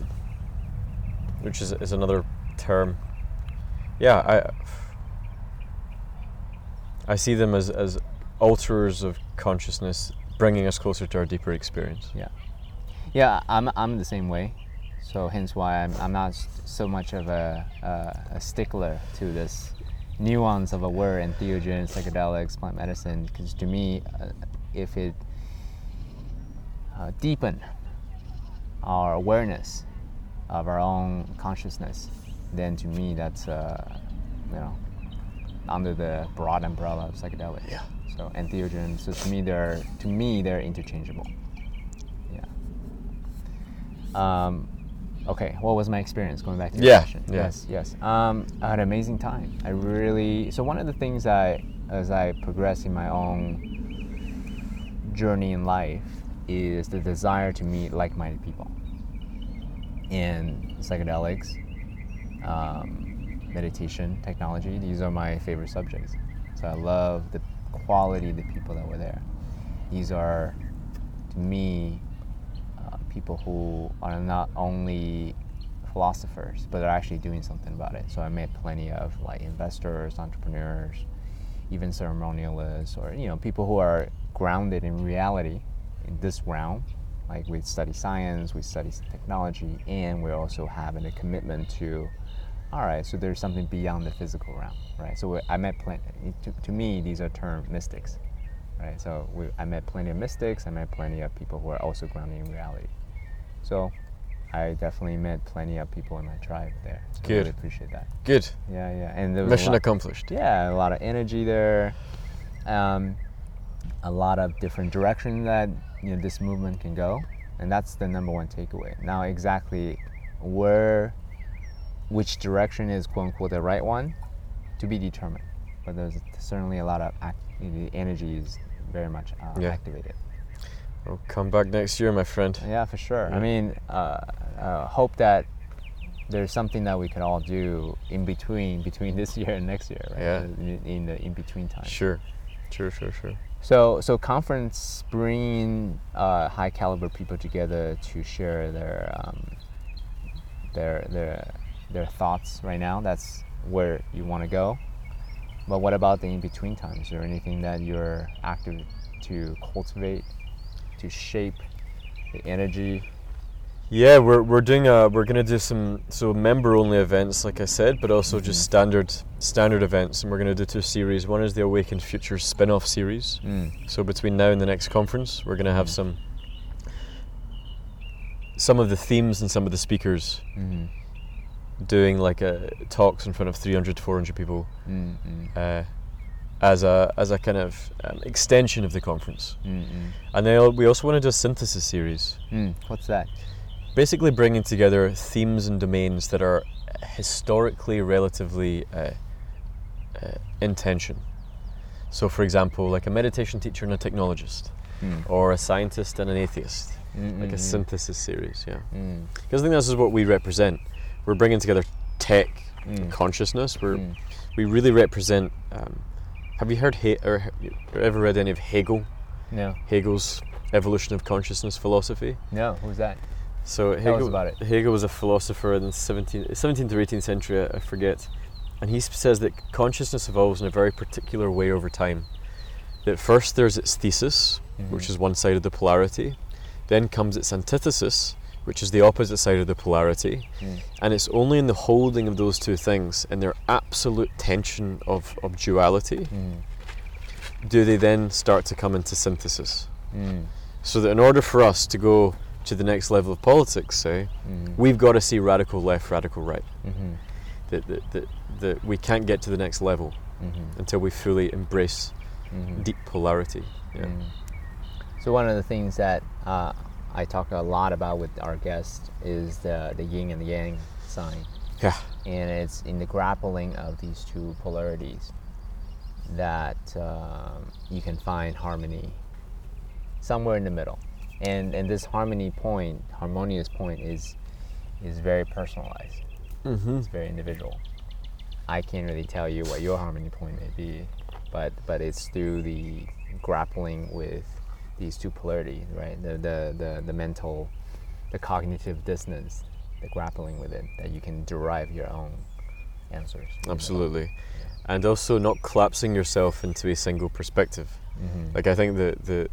which is is another term. Yeah, I I see them as as alterers of consciousness, bringing us closer to our deeper experience. Yeah, yeah, I'm I'm the same way. So hence why I'm I'm not so much of a a, a stickler to this nuance of a word entheogen, psychedelics, plant medicine, because to me, uh, if it uh, deepen our awareness of our own consciousness, then to me that's uh, you know under the broad umbrella of psychedelics. Yeah. So entheogens. So to me they're to me they're interchangeable. Yeah. Um, okay. What was my experience going back to your Yeah, question? yeah. Yes. Yes. Um, I had an amazing time. I really. So one of the things I as I progress in my own journey in life is the desire to meet like-minded people In psychedelics um, meditation technology. These are my favorite subjects. So i love the quality of the people that were there. These are to me uh, people who are not only philosophers but are actually doing something about it. So i met plenty of like investors entrepreneurs even ceremonialists or you know people who are grounded in reality in this realm. Like we study science we study technology and we're also having a commitment to all right so there's something beyond the physical realm right so i met plenty to, to me these are termed mystics right so we, i met plenty of mystics i met plenty of people who are also grounded in reality so i definitely met plenty of people in my tribe there so i Good. really appreciate that Good. yeah yeah and there was Mission lot- accomplished. yeah, a lot of energy there. Um, a lot of different direction that you know this movement can go, and that's the number one takeaway. Now, exactly where, which direction is quote unquote the right one, to be determined. But there's certainly a lot of act, the energy is very much uh, Yeah. activated. I'll come back next year, my friend. Yeah, for sure. Yeah. I mean, uh, uh, hope that there's something that we could all do in between between this year and next year, right? Yeah. In, in the in between time. Sure. Sure, sure, sure. So, so conference bringing uh, high caliber people together to share their um, their their their thoughts right now. That's where you want to go. But what about the in between times? Is there anything that you're active to cultivate, to shape the energy? Yeah, we're, we're doing a we're gonna do some so member only events, like I said, but also Mm-hmm. just standard standard events, and we're gonna do two series. One is the Awakened Futures spin-off series. Mm. So between now and the next conference, we're gonna have some some of the themes and some of the speakers Mm. Doing like a talks in front of 300 to 400 people Mm, mm, uh, as a as a kind of um, extension of the conference. mm, mm. And then we also want to do a synthesis series, Mm, What's that? basically bringing together themes and domains that are historically relatively uh, uh, in tension. So, for example, like a meditation teacher and a technologist, Mm. or a scientist and an atheist, Mm, like mm, a mm. synthesis series. Yeah, Mm, because I think this is what we represent. We're bringing together tech, Mm. and consciousness. We're mm. we really represent. Um, have you heard he- or, or ever read any of Hegel? No, Hegel's evolution of consciousness philosophy. no. Who's that? So Hegel, us about it. Hegel was a philosopher in the 17th, 17th or 18th century, I forget, and he says that consciousness evolves in a very particular way over time. That first there's its thesis, which is one side of the polarity, then comes its antithesis, which is the opposite side of the polarity, Mm. and it's only in the holding of those two things, in their absolute tension of, of duality, Mm, do they then start to come into synthesis. mm, So that in order for us to go to the next level of politics, say, mm, we've got to see radical left, radical right. mhm, That, that, that, that we can't get to the next level mhm, until we fully embrace mhm. deep polarity. Yeah. Mm. So one of the things that uh, I talk a lot about with our guests is the the yin and the yang sign, Yeah. and it's in the grappling of these two polarities that um, you can find harmony somewhere in the middle, and and this harmony point, harmonious point, is is very personalized. Mm-hmm. It's very individual. I can't really tell you what your harmony point may be, but but it's through the grappling with these two polarities, right? The the the, the mental, the cognitive dissonance, the grappling with it, that you can derive your own answers. Absolutely. And also not collapsing yourself into a single perspective. Mm-hmm. Like I think the the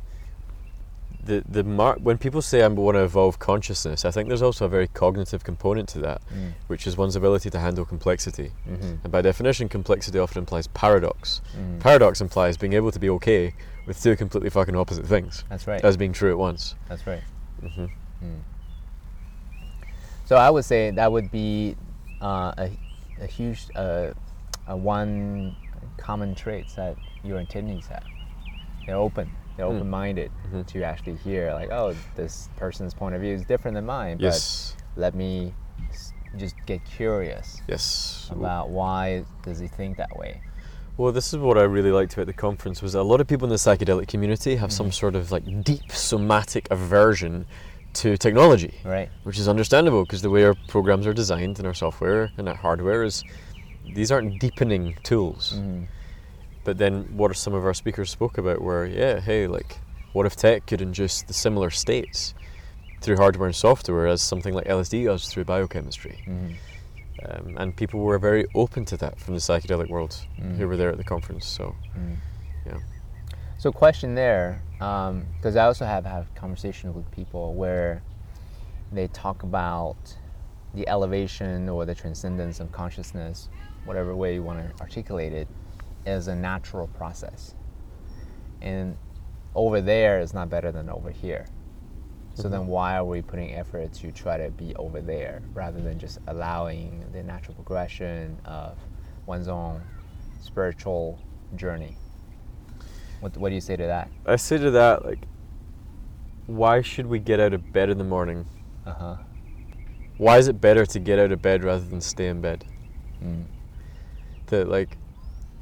the the mar- when people say I want to evolve consciousness, I think there's also a very cognitive component to that, Mm. which is one's ability to handle complexity. Mm-hmm. And by definition, complexity often implies paradox. Mm. Paradox implies being able to be okay with two completely fucking opposite things That's right. as being true at once. That's right. hmm Mm. So I would say that would be uh, a, a huge uh, a one common traits that your attendees have. They're open. They're Hmm. open-minded Mm-hmm. to actually hear, like, oh, this person's point of view is different than mine. Yes. But let me just get curious Yes. about why does he think that way. Well, this is what I really liked about the conference was a lot of people in the psychedelic community have some sort of like deep somatic aversion to technology, Right. which is understandable because the way our programs are designed and our software and our hardware is these aren't deepening tools. Mm-hmm. But then what some of our speakers spoke about were, yeah, hey, like what if tech could induce the similar states through hardware and software as something like LSD does through biochemistry? Mm-hmm. Um, and people were very open to that from the psychedelic world Mm. who were there at the conference. So, yeah. So, question there, because I also have had conversations with people where they talk about the elevation or the transcendence of consciousness, whatever way you want to articulate it, as a natural process. And over there is not better than over here. So then, why are we putting effort to try to be over there rather than just allowing the natural progression of one's own spiritual journey? What, what do you say to that? I say to that, like, why should we get out of bed in the morning? Uh huh. Why is it better to get out of bed rather than stay in bed? Mm. That, like,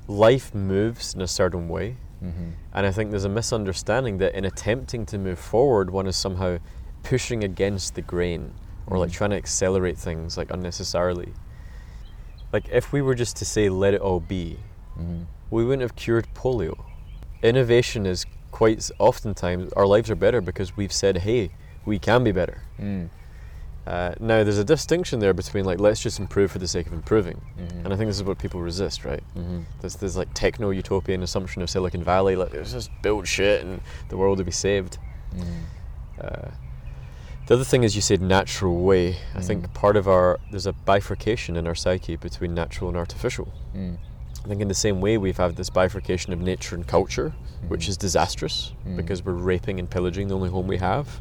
life moves in a certain way. Mm-hmm. And I think there's a misunderstanding that in attempting to move forward, one is somehow pushing against the grain or like Mhm. trying to accelerate things like unnecessarily. Like, if we were just to say, let it all be, Mm-hmm. we wouldn't have cured polio. Innovation is quite oftentimes our lives are better because we've said, hey, we can be better. Mm. Uh, now, there's a distinction there between like, let's just improve for the sake of improving. Mhm. And I think this is what people resist, right? Mm-hmm. There's this like techno utopian assumption of Silicon Valley, like let's just build shit and the world will be saved. Mm-hmm. Uh, the other thing is you said natural way. I think part of our there's a bifurcation in our psyche between natural and artificial. Mm. I think in the same way we've had this bifurcation of nature and culture, which is disastrous because we're raping and pillaging the only home we have.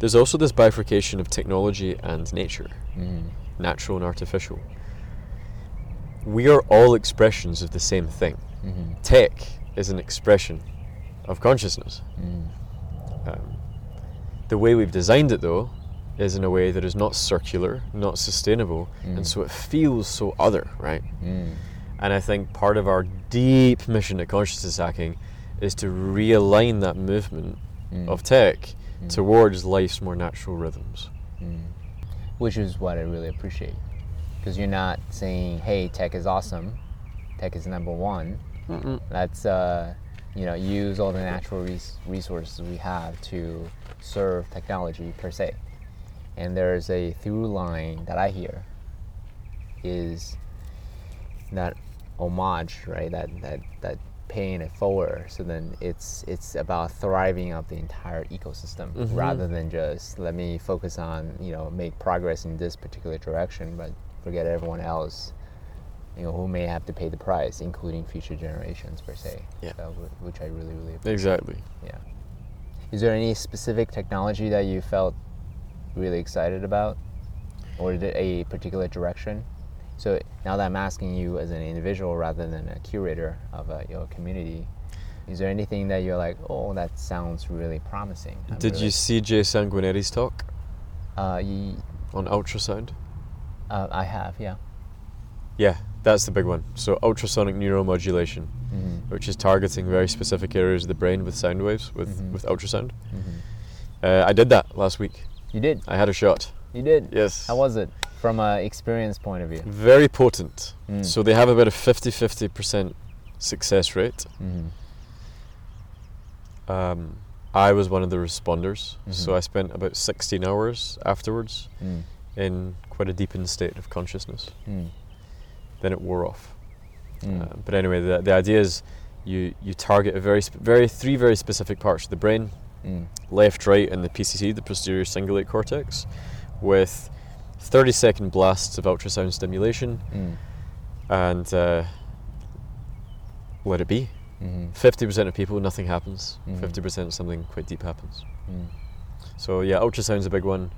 There's also this bifurcation of technology and nature, Mm-hmm. natural and artificial. We are all expressions of the same thing. Mm-hmm. Tech is an expression of consciousness. Mm-hmm. Um, the way we've designed it, though, is in a way that is not circular, not sustainable, and so it feels so other, right? Mm. And I think part of our deep mission at consciousness hacking is to realign that movement of tech towards life's more natural rhythms. Which is what I really appreciate. Because you're not saying, hey, tech is awesome, tech is number one. Let's, uh, you know, use all the natural res- resources we have to serve technology per se. And there's a through line that I hear is that homage, right? That that that paying it forward. So then it's it's about thriving of the entire ecosystem mm-hmm. rather than just let me focus on you know make progress in this particular direction, but forget everyone else. You know who may have to pay the price, including future generations per se. Yeah. So, which I really really appreciate. Exactly. Yeah. Is there any specific technology that you felt really excited about, or did a particular direction? So now that I'm asking you as an individual rather than a curator of a, your community, is there anything that you're like, oh, that sounds really promising? I'm Did really- you see Jay Sanguinetti's talk Uh, ye- on ultrasound? uh, I have, yeah. Yeah, that's the big one. So ultrasonic neuromodulation, Mm-hmm. which is targeting very specific areas of the brain with sound waves, with, Mhm. with ultrasound. Mm-hmm. Uh, I did that last week. You did. I had a shot. You did. Yes. How was it from an experience point of view? Very potent. Mm. So they have about a 50 50% success rate. Mm-hmm. Um, I was one of the responders, so Mhm. I spent about 16 hours afterwards Mm. in quite a deepened state of consciousness. Mm. Then it wore off. Mm. Uh, but anyway, the, the idea is you, you target a very, sp- very three very specific parts of the brain Mm. left, right, and the PCC, the posterior cingulate cortex, with 30 second blasts of ultrasound stimulation Mm. and uh, let it be. Mm-hmm. 50% of people, nothing happens. Mhm. 50% something quite deep happens. Mm. So yeah, ultrasound's a big one.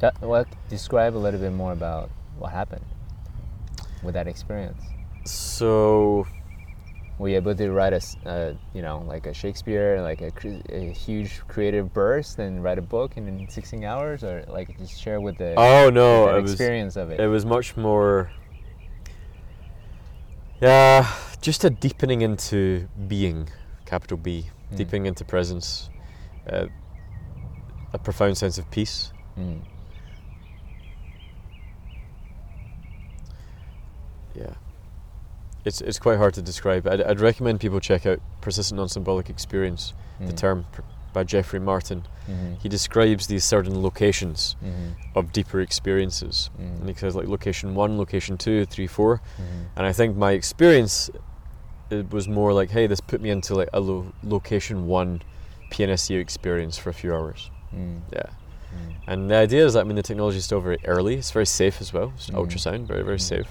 That, well, describe a little bit more about what happened. with that experience? So Were you able to write a, uh, you know, like a Shakespeare, like a, a huge creative burst, and write a book in, in 16 hours, or like just share with the oh no, that it was experience of it? it was much more. Yeah, just a deepening into being, capital B, Mm. deepening into presence, uh, a profound sense of peace. Mm. Yeah. It's, it's quite hard to describe. I'd, I'd recommend people check out Persistent Non Symbolic Experience, the Mm. term pr- by Jeffrey Martin. Mhm. He describes these certain locations Mhm. of deeper experiences. Mm. And he says, like, location one, location two, three, four. Mhm. And I think my experience it was more like, hey, this put me into like a lo- location one PNSE experience for a few hours. Mm. Yeah. Mm. And the idea is that I mean the technology is still very early. It's very safe as well. It's Mm. ultrasound, very very Mm. safe.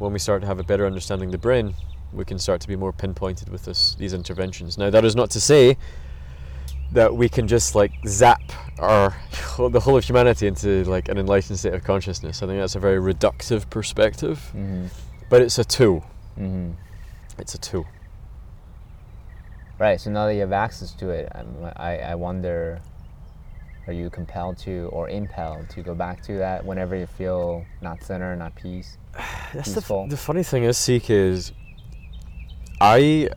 When we start to have a better understanding of the brain, we can start to be more pinpointed with this these interventions. Now that is not to say that we can just like zap our the whole of humanity into like an enlightened state of consciousness. I think that's a very reductive perspective, Mhm. but it's a tool. Mhm. It's a tool. Right. So now that you have access to it, I'm, I I wonder, are you compelled to or impelled to go back to that whenever you feel not center, not peace? That's the, peaceful. the funny thing is, Seek, is I.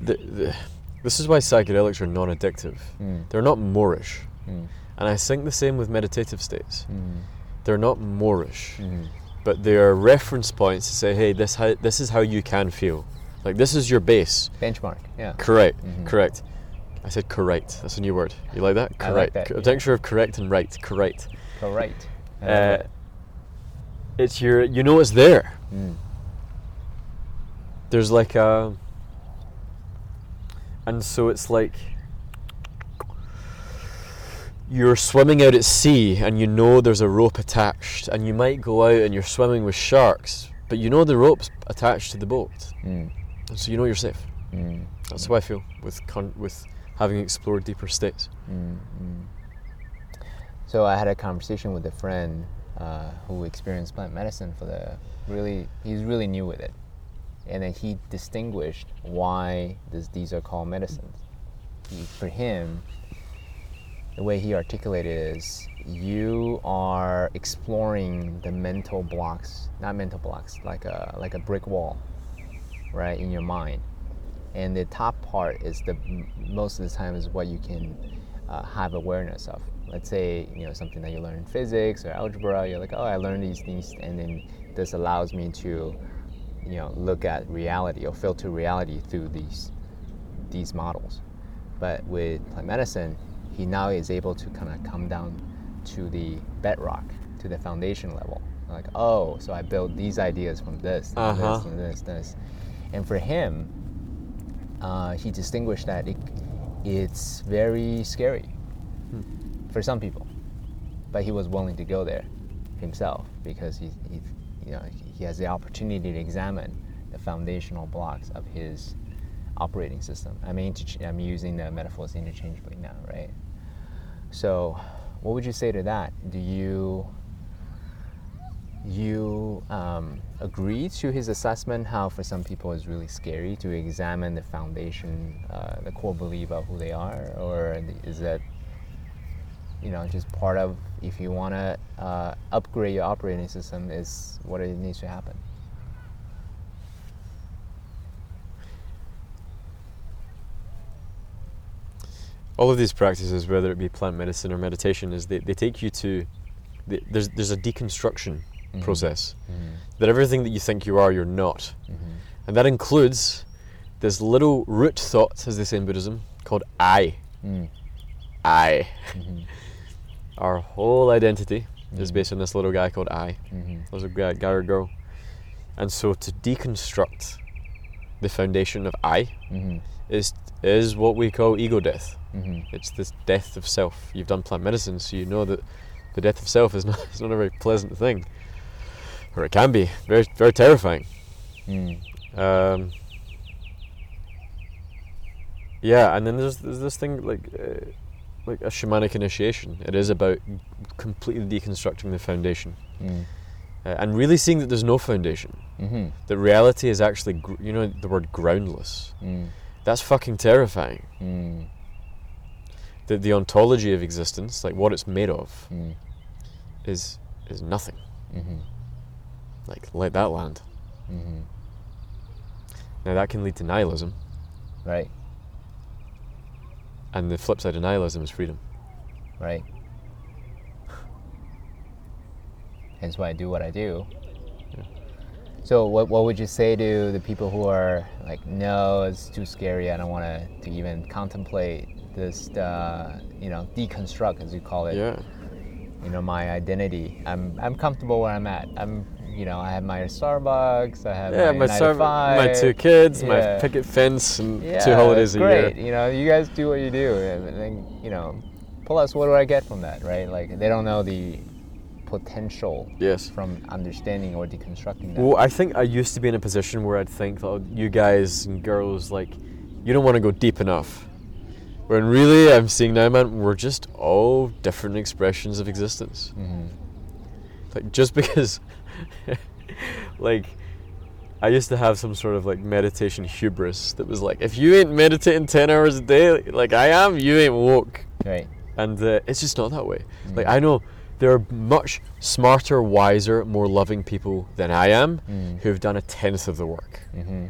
The, the, this is why psychedelics are non addictive. Mm. They're not moreish. Mm. And I think the same with meditative states. Mm. They're not moreish, Mm. but they are reference points to say, hey, this, how, this is how you can feel. Like, this is your base. Benchmark. Yeah. Correct. Mhm. Correct. I said correct. That's a new word. You like that? I like Correct. that, A yeah. tincture of correct and right. Correct. Correct. Uh, it. it's your, you know it's there. Mm. there's like a and so it's like you're swimming out at sea and you know there's a rope attached and you might go out and you're swimming with sharks but you know the rope's attached to the boat Mm. and so you know you're safe Mm. that's how i feel with con- with having explored deeper states Mm, mm. So I had a conversation with a friend uh, who experienced plant medicine for the really he's really new with it, and then he distinguished why this, these are called medicines. He, for him, the way he articulated is you are exploring the mental blocks, not mental blocks, like a like a brick wall, right in your mind and the top part is the most of the time is what you can uh, have awareness of. Let's say you know something that you learn in physics or algebra you're like oh i learned these things and then this allows me to you know look at reality or filter reality through these these models. But with plant medicine he now is able to kind of come down to the bedrock to the foundation level. Like oh so i built these ideas from this Uh-huh. this and this this. And for him uh, he distinguished that it, it's very scary for some people, but he was willing to go there himself because he, he, you know, he has the opportunity to examine the foundational blocks of his operating system. I mean, I'm using the metaphors interchangeably now, right? So, what would you say to that? Do you you um, agree to his assessment how for some people it's really scary to examine the foundation uh, the core belief of who they are? Or is that you know just part of if you want to uh, upgrade your operating system is what it needs to happen? All of these practices whether it be plant medicine or meditation is they, they take you to the, there's, there's a deconstruction process. That everything that you think you are you're not. And that includes this little root thought as they say in buddhism called i. Mm. i. Our whole identity is based on this little guy called i. There's a guy, guy or girl. And so to deconstruct the foundation of i Mhm. is is what we call ego death. Mhm. it's this death of self. You've done plant medicine, so you know that the death of self is not, is not a very pleasant thing. Or it can be, very, very terrifying. Mm. Um, yeah, and then there's, there's this thing like, uh, like a shamanic initiation. It is about completely deconstructing the foundation. Mm. uh, and really seeing that there's no foundation. Mm-hmm. That reality is actually, gr- you know, the word groundless. Mm. That's fucking terrifying. Mm. That the ontology of existence, like what it's made of, Mm. is is nothing. Mm-hmm. Like let that land. Mm-hmm. Now that can lead to nihilism, Right. and the flip side of nihilism is freedom. Right. Hence why I do what I do. So, what, what would you say to the people who are like, no, it's too scary. I don't want to to even contemplate this, uh, you know, deconstruct as you call it. Yeah. You know, my identity. I'm I'm comfortable where I'm at. I'm, you know, I have my Starbucks. I have Yeah, my, my, serv- my two kids, my picket fence, and Yeah, two holidays a great. year. You know, you guys do what you do, and then you know, plus, what do I get from that, right? Like they don't know the potential Yes. from understanding or deconstructing that. Well, I think I used to be in a position where I'd think, oh, you guys and girls, like, you don't want to go deep enough. When really, I'm seeing now, man, we're just all different expressions of existence. Mhm. Like, just because, like, I used to have some sort of like meditation hubris that was like, if you ain't meditating 10 hours a day, like I am, you ain't woke. Right. And uh, it's just not that way. Like, I know there are much smarter, wiser, more loving people than I am Mm. who've done a tenth of the work. Mm-hmm.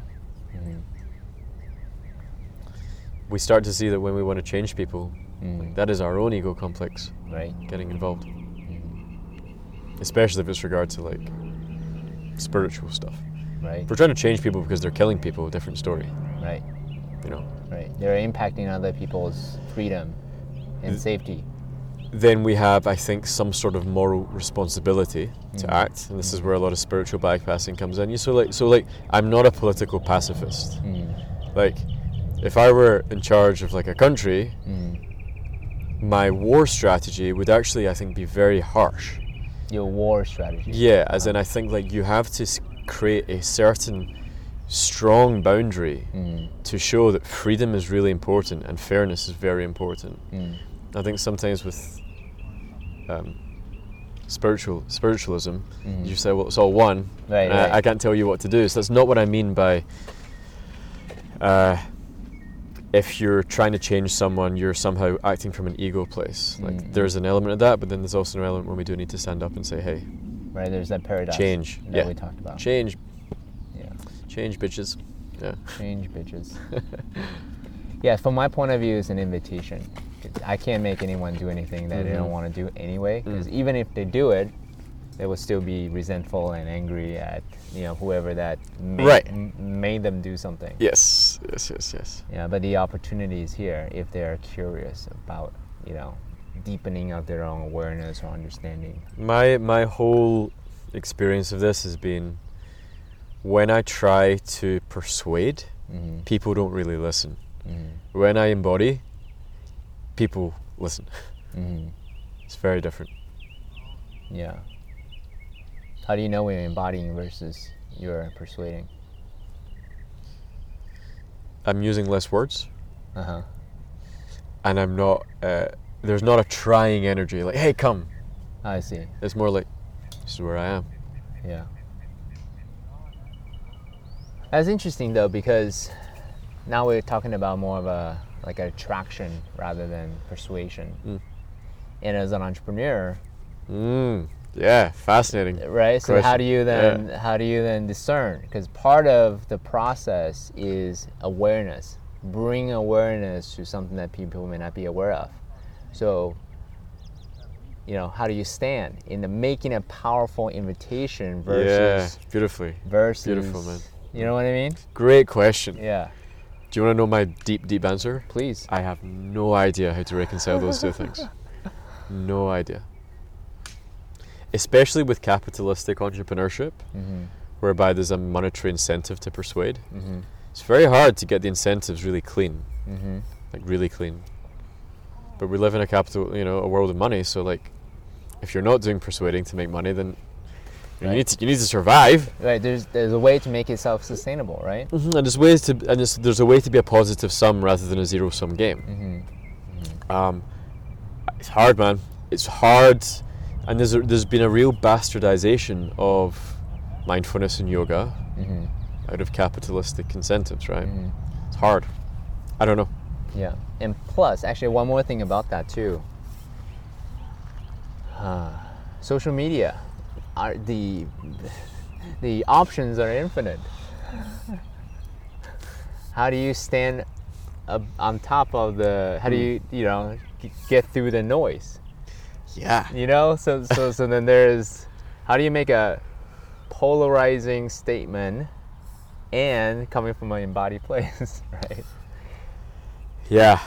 We start to see that when we want to change people, Mm. that is our own ego complex Right. getting involved. Especially if it's regard to like spiritual stuff. Right. If we're trying to change people because they're killing people, different story. Right. You know. Right. They're impacting other people's freedom and Th- safety. Then we have, I think, some sort of moral responsibility to Mhm. act, and this is where a lot of spiritual bypassing comes in. You so like, so like, I'm not a political pacifist. Mm. Like, if I were in charge of like a country, Mm. my war strategy would actually, I think, be very harsh. Your war strategy. Yeah, as in I think like you have to create a certain strong boundary Mm. to show that freedom is really important and fairness is very important. Mm. I think sometimes with um, spiritual spiritualism, Mhm. you say, well, it's all one. Right, and I- I, can't tell you what to do. So that's not what I mean by. Uh, if you're trying to change someone, you're somehow acting from an ego place. Like Mm, there's an element of that, but then there's also an element where we do need to stand up and say, "Hey, Right. There's that paradox. change, that yeah, we talked about. change, Yeah. change, bitches." Yeah. Change, bitches. yeah, from my point of view, it's an invitation. I can't make anyone do anything that they don't Mhm. want to do anyway. Because Mm. even if they do it, they will still be resentful and angry at you know whoever that made, Right. m- made them do something. Yes, yes, yes, yes. Yeah, but the opportunity is here if they are curious about you know deepening of their own awareness or understanding. My my whole experience of this has been when I try to persuade, hmm people don't really listen. hmm When I embody, people listen. hmm It's very different. Yeah. How do you know when you're embodying versus you're persuading? I'm using less words, Uh huh. and I'm not. Uh, there's not a trying energy like, "Hey, come." I see. It's more like, "This is where I am." Yeah. That's interesting though because now we're talking about more of a like an attraction rather than persuasion. Mm. And as an entrepreneur, Mm, yeah, fascinating. Uh, right? So how do you then how do you then discern? Because part of the process is awareness. Bring awareness to something that people may not be aware of. So you know, how do you stand in the making a powerful invitation versus yeah, beautifully. versus Beautiful, man. You know what I mean? Great question. Yeah. Do you want to know my deep, deep answer? Please. I have no idea how to reconcile those two things. No idea. Especially with capitalistic entrepreneurship, Mm-hmm. whereby there's a monetary incentive to persuade. Mm-hmm. It's very hard to get the incentives really clean, Mm-hmm. like really clean. But we live in a capital, you know, a world of money. So like, if you're not doing persuading to make money, then you Right. need to you need to survive. Right. There's there's a way to make it self-sustainable, right? Mhm, And there's ways to and there's, there's a way to be a positive sum rather than a zero sum game. Mm-hmm. Um, it's hard, man. It's hard and there's a, there's been a real bastardization of mindfulness and yoga hmm out of capitalistic incentives, right? Mhm. It's hard. I don't know. Yeah, and plus, actually, one more thing about that too. Uh, social media, are the the options are infinite. How do you stand up on top of the? How do you you know get through the noise? Yeah. You know, so so so then there's how do you make a polarizing statement and coming from an embodied place, right? Yeah.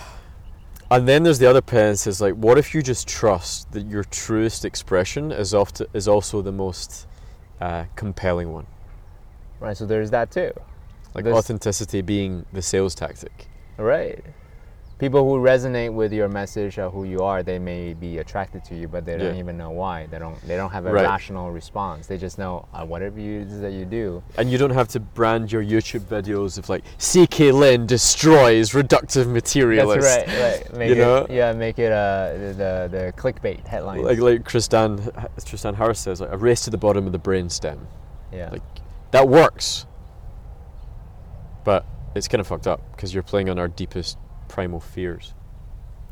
And then there's the other parents is like, what if you just trust that your truest expression is often is also the most uh, compelling one? Right, so there's that too. Like authenticity being the sales tactic. Right. People who resonate with your message of who you are, they may be attracted to you, but they don't Yeah. even know why. They don't. They don't have a Right. rational response. They just know uh, whatever you it is that you do. And you don't have to brand your YouTube videos of like CK Lin destroys reductive materialist. That's right. Right. Make You it, know? Yeah. Make it uh, the the clickbait headline. like like Tristan Tristan Harris says, like a race to the bottom of the brain stem. yeah. like that works. But it's kind of fucked up because you're playing on our deepest primal fears.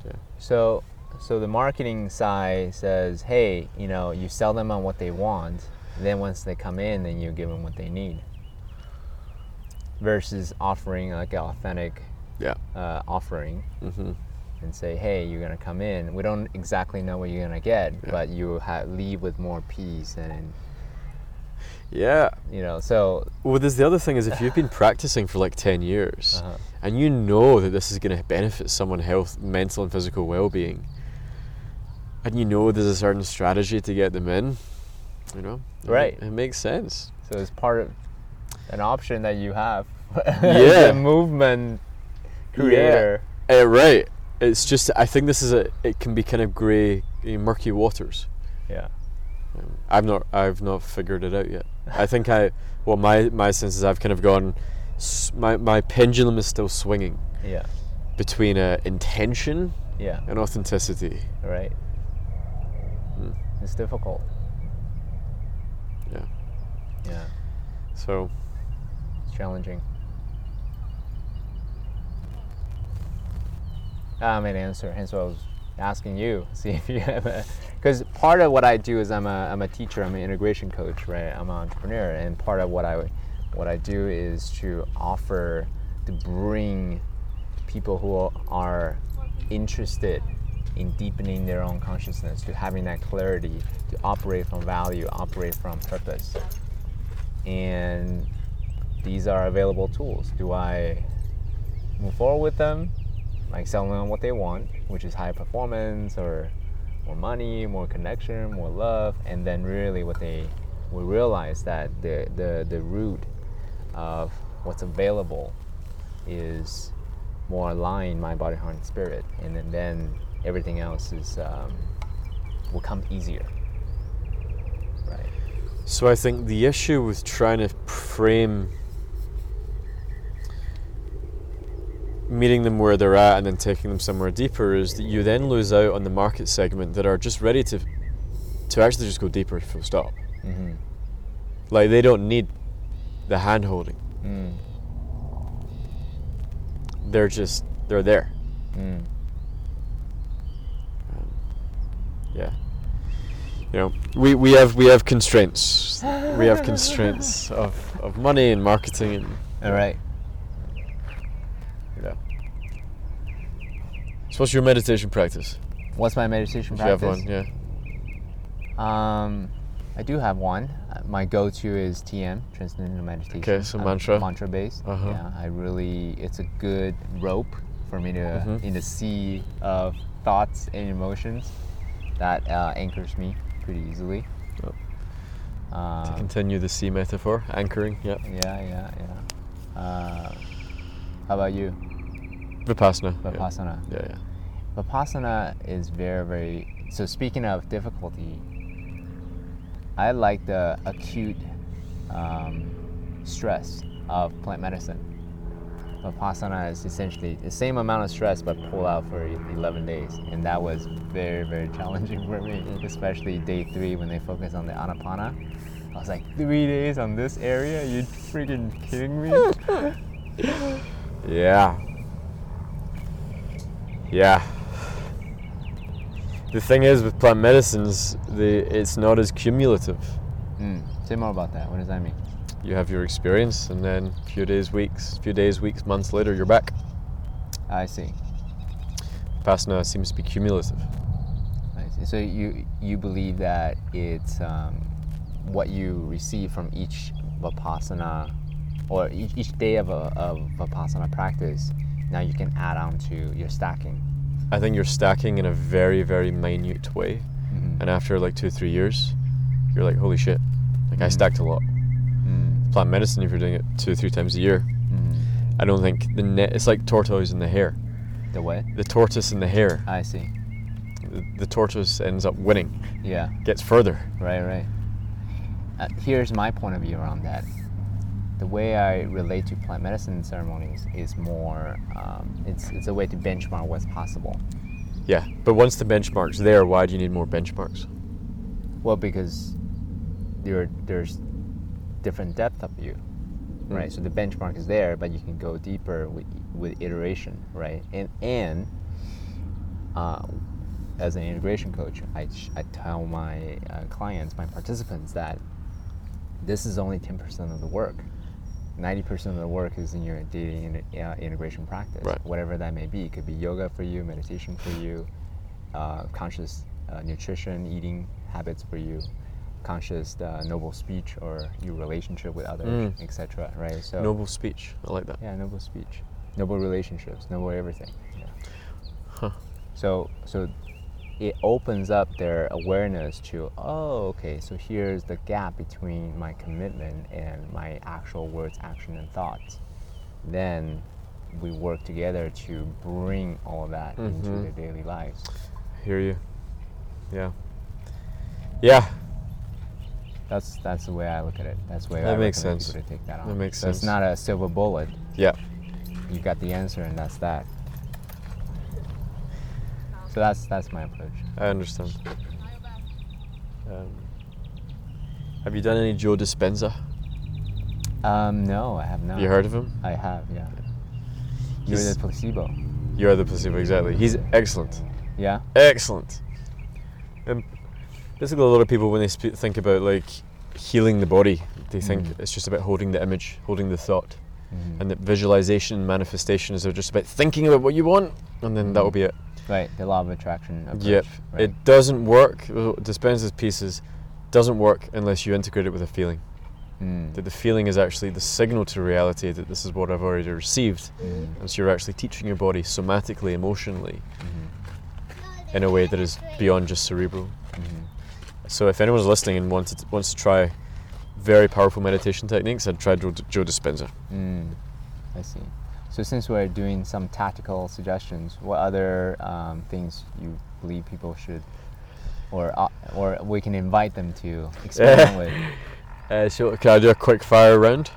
Yeah. So, so the marketing side says, hey, you know, you sell them on what they want. Then once they come in, then you give them what they need. Versus offering like an authentic Yeah. uh, offering hmm and say, hey, you're gonna come in. We don't exactly know what you're gonna get, Yeah. but you ha- leave with more peace and Yeah. you know. So Well, there's the other thing is if you've been practicing for like 10 years uh and you know that this is going to benefit someone health, mental and physical well-being, and you know there's a certain strategy to get them in, you know, Right. It makes sense. so it's part of an option that you have. Yeah. the movement creator. Uh, right. It's just I think this is a it can be kind of grey, murky waters. Yeah. Um, I've not I've not figured it out yet. I think I well my my sense is I've kind of gone my my pendulum is still swinging Yeah. between uh, intention Yeah. and authenticity. Right. Hmm. It's difficult. Yeah. Yeah. So It's challenging. I made an answer, hence why I was asking you, see if you have a. Because part of what I do is I'm a, I'm a teacher, I'm an integration coach, right? I'm an entrepreneur, and part of what I what I do is to offer to bring people who are interested in deepening their own consciousness, to having that clarity, to operate from value, operate from purpose. And these are available tools. Do I move forward with them, like selling them what they want, which is high performance or more money, more connection, more love, and then really what they will realize that the the, the root of what's available is more aligned mind, body, heart, and spirit, and then, then everything else is um, will come easier. Right. so I think the issue with trying to frame meeting them where they're at and then taking them somewhere deeper is that you then lose out on the market segment that are just ready to to actually just go deeper full stop. Mm-hmm. Like they don't need the hand holding. Mm. They're just they're there. Mm. Yeah. You know, we, we have we have constraints. we have constraints of, of money and marketing and All right. yeah. So what's your meditation practice? What's my meditation If you have practice? one, yeah. Um, I do have one. My go-to is TM, Transcendental Meditation. Okay, so I'm mantra. Mantra based. Uh-huh. Yeah, I really. It's a good rope for me to Mhm. in the sea of thoughts and emotions that uh, anchors me pretty easily. Yep. To Um, continue the sea metaphor, anchoring, yeah. yeah, yeah, yeah. Uh, how about you? Vipassana. yeah. Vipassana. Yeah, yeah. Vipassana is very, very. So speaking of difficulty, I like the acute um, stress of plant medicine. Vipassana is essentially the same amount of stress but pull out for 11 days. And that was very, very challenging for me, especially day three when they focus on the Anapana. I was like, three days on this area? You freaking kidding me? Yeah. Yeah. The thing is with plant medicines, the it's not as cumulative. Mm. Say more about that. What does that mean? You have your experience, and then a few days, weeks, few days, weeks, months later, you're back. I see. Vipassana seems to be cumulative. I see. So you you believe that it's um, what you receive from each vipassana, or each, each day of a of vipassana practice. Now you can add on to your stacking. I think you're stacking in a very, very minute way, Mhm. and after like two, three years, you're like, holy shit! Like I stacked a lot. Mm. Plant medicine, if you're doing it two, three times a year, Mhm. I don't think the net. It's like tortoise in the hare. The what? The tortoise and the hare. I see. The, the tortoise ends up winning, Yeah. gets further. Right, right. Uh, here's my point of view around that. The way I relate to plant medicine ceremonies is more, um, it's, it's a way to benchmark what's possible. Yeah, but once the benchmark's there, why do you need more benchmarks? Well, because there, there's different depth of view, right? So the benchmark is there, but you can go deeper with, with iteration, right? And, and uh, as an integration coach, I, I tell my uh, clients, my participants, that this is only 10% of the work. 90% of the work is in your daily uh, integration practice, Right. whatever that may be. It could be yoga for you, meditation for you, uh, conscious uh, nutrition, eating habits for you, conscious uh, noble speech or your relationship with others, Mm. etc. Right? So Noble speech. I like that. yeah, noble speech, noble relationships, noble everything. Yeah. Huh. So so it opens up their awareness to oh okay so here's the gap between my commitment and my actual words action and thoughts then we work together to bring all that into Mhm. their daily lives Hear you. Yeah. Yeah, that's that's the way i look at it that's the way That I makes sense. to take that on That makes so it's not a silver bullet yeah. you got the answer and that's that so that's that's my approach I understand. Um, have you done any Joe Dispenza? um no i have not You heard of him? i have yeah you're He's- the placebo You are the placebo, exactly. He's excellent. yeah Excellent. Um, basically, a lot of people, when they sp- think about like healing the body, they think Mm. it's just about holding the image, holding the thought, Mhm. and that visualization and manifestation is just about thinking about what you want, and then that will be it. Right, the law of attraction approach. Yep. Right. It doesn't work. Dispenza's pieces doesn't work unless you integrate it with a feeling. Mm. That the feeling is actually the signal to reality that this is what I've already received, Mm. and so you're actually teaching your body somatically, emotionally, Mhm. in a way that is beyond just cerebral. Mhm. So if anyone's listening and wants to, wants to try very powerful meditation techniques, I'd try Joe, Joe Dispenza. Mm. I see. So since we're doing some tactical suggestions, what other um, things you believe people should, or uh, or we can invite them to experiment with? Uh, so can I do a quick fire round?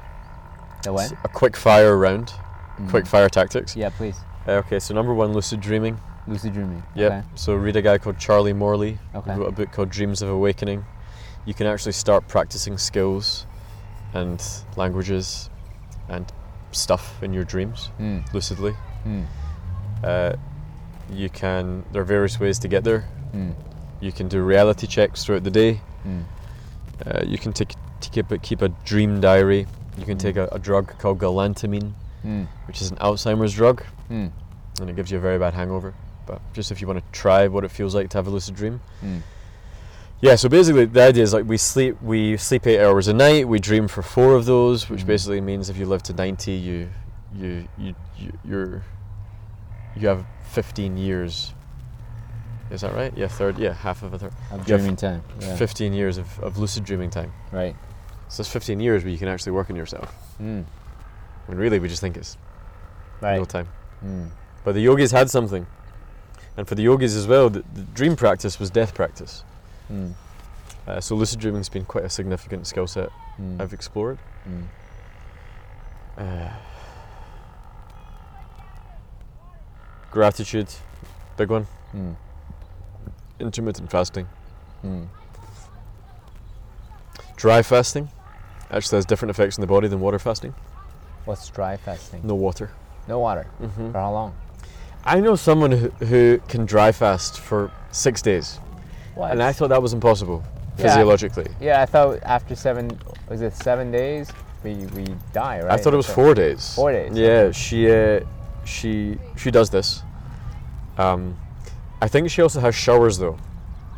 The what? A quick fire round. Quick Mhm. fire tactics. Yeah, please. Uh, okay, so number one, lucid dreaming. Lucid dreaming. Yeah. Okay. So read a guy called Charlie Morley. Okay. He wrote a book called Dreams of Awakening. You can actually start practicing skills and languages and stuff in your dreams Mm. lucidly. Mm. Uh, you can. There are various ways to get there. Mm. You can do reality checks throughout the day. Mm. Uh, you can take, to keep a, keep a dream diary. You can Mm. take a, a drug called galantamine, Mm. which is an Alzheimer's drug, Mm. and it gives you a very bad hangover. But just if you want to try what it feels like to have a lucid dream. Mm. Yeah, so basically the idea is like we sleep we sleep eight hours a night. We dream for four of those, which Mhm. basically means if you live to ninety, you you you, you you're you have fifteen years. Is that right? Yeah, third. Yeah, half of a third. Of dreaming time. Yeah. Fifteen years of, of lucid dreaming time. Right. So it's fifteen years where you can actually work on yourself. Mm. I mean, really, we just think it's Right. no time. Mm. But the yogis had something, and for the yogis as well, the, the dream practice was death practice. Mm. Uh, so lucid dreaming's been quite a significant skill set Mm. I've explored. Mm. Uh, gratitude, big one. Mm. Intermittent fasting. Mm. Dry fasting actually has different effects on the body than water fasting. What's dry fasting? No water. No water. hmm For how long? I know someone who, who can dry fast for six days, What? and I thought that was impossible physiologically. yeah, I thought after seven, was it seven days? We, we die, right? I thought it was So- four days. Four days, Yeah, she uh, she she does this. Um, I think she also has showers though,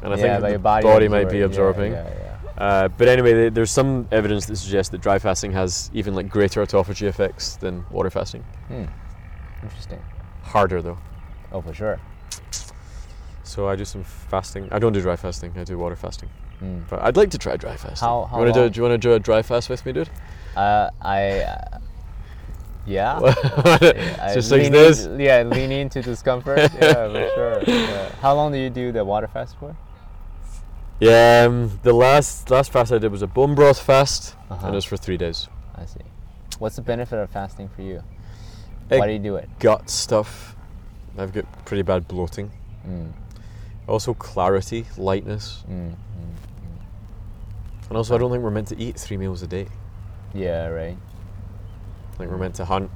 and I yeah, think the your body, body might be absorbing. Yeah, yeah, yeah. Uh, but anyway, th- there's some evidence that suggests that dry fasting has even like greater autophagy effects than water fasting. Hmm. Interesting. Harder though. Oh, for sure. So I do some fasting. I don't do dry fasting. I do water fasting. Mm. But I'd like to try dry fasting. How- how you wanna do, do you want to do a dry fast with me, dude? Uh, I. Uh, yeah. I Just six lean days. into- yeah, lean into discomfort. yeah, for sure. Yeah. How long do you do the water fast for? Yeah, um, the last last fast I did was a bone broth fast, Uh-huh. and it was for three days. I see. What's the benefit of fasting for you? Why do you do it? Gut stuff. I've got pretty bad bloating. Mm, Also clarity, lightness, mm, mm. and also I don't think we're meant to eat three meals a day. Yeah, right. I think we're meant to hunt,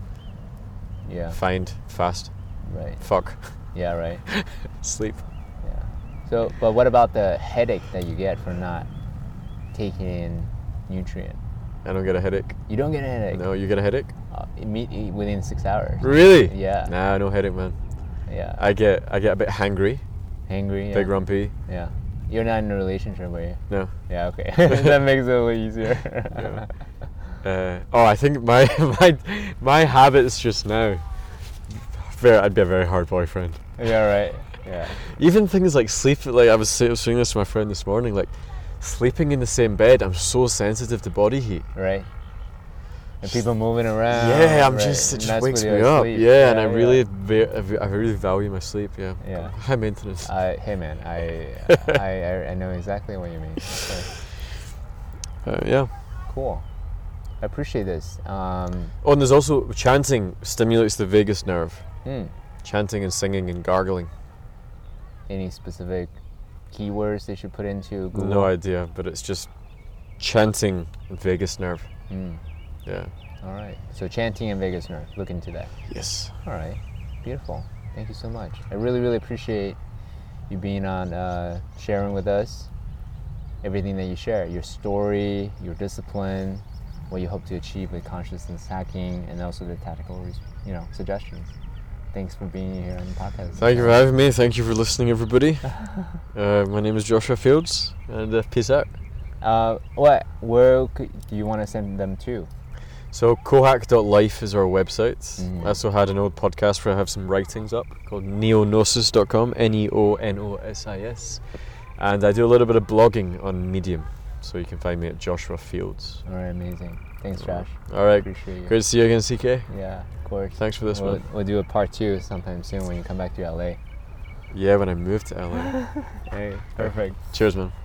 Yeah, find, fast, right. fuck, Yeah, right. sleep. Yeah. So, but what about the headache that you get from not taking in nutrient? I don't get a headache. You don't get a headache. No, you get a headache? Uh, immediately within six hours. Really? Yeah. Nah, no headache, man. Yeah. I get I get a bit hangry, Hangry. Yeah. big grumpy. Yeah. You're not in a relationship, are you? No. Yeah. Okay. that makes it a little easier. Yeah. Uh, oh, I think my my my habits just now. Very, I'd be a very hard boyfriend. yeah. Right. Yeah. Even things like sleep. Like I was, I was saying this to my friend this morning. Like sleeping in the same bed, I'm so sensitive to body heat. Right. And people moving around. yeah, I'm right, just it just wakes me up. sleep. Yeah, and I yeah. really va- I really value my sleep. Yeah. Yeah. High maintenance. I, hey man, I, I I I know exactly what you mean. Uh, yeah. Cool. I appreciate this. Um, Oh, and there's also chanting stimulates the vagus nerve. hmm, Chanting and singing and gargling. any specific keywords they should put into Google? No idea, but it's just chanting vagus nerve. Hmm. Yeah. All right. So chanting and vagus nerve. Look into that. Yes. All right. Beautiful. Thank you so much. I really, really appreciate you being on, uh, sharing with us everything that you share your story, your discipline, what you hope to achieve with consciousness hacking, and also the tactical you know, suggestions. Thanks for being here on the podcast. Thank you for having me. Thank you for listening, everybody. uh, my name is Joshua Fields, and uh, peace out. Uh, what? Where could, do you want to send them to? So, cohack.life is our website. Mhm. I also had an old podcast where I have some writings up called neognosis.com, N E O N O S I S. And I do a little bit of blogging on Medium. So, you can find me at Joshua Fields. All right, amazing. Thanks, Josh. All right. Appreciate you. Great to see you again, CK. Yeah, of course. Thanks for this we'll, one. we'll do a part two sometime soon when you come back to LA. Yeah, when I move to LA. Hey, perfect. Cheers, man.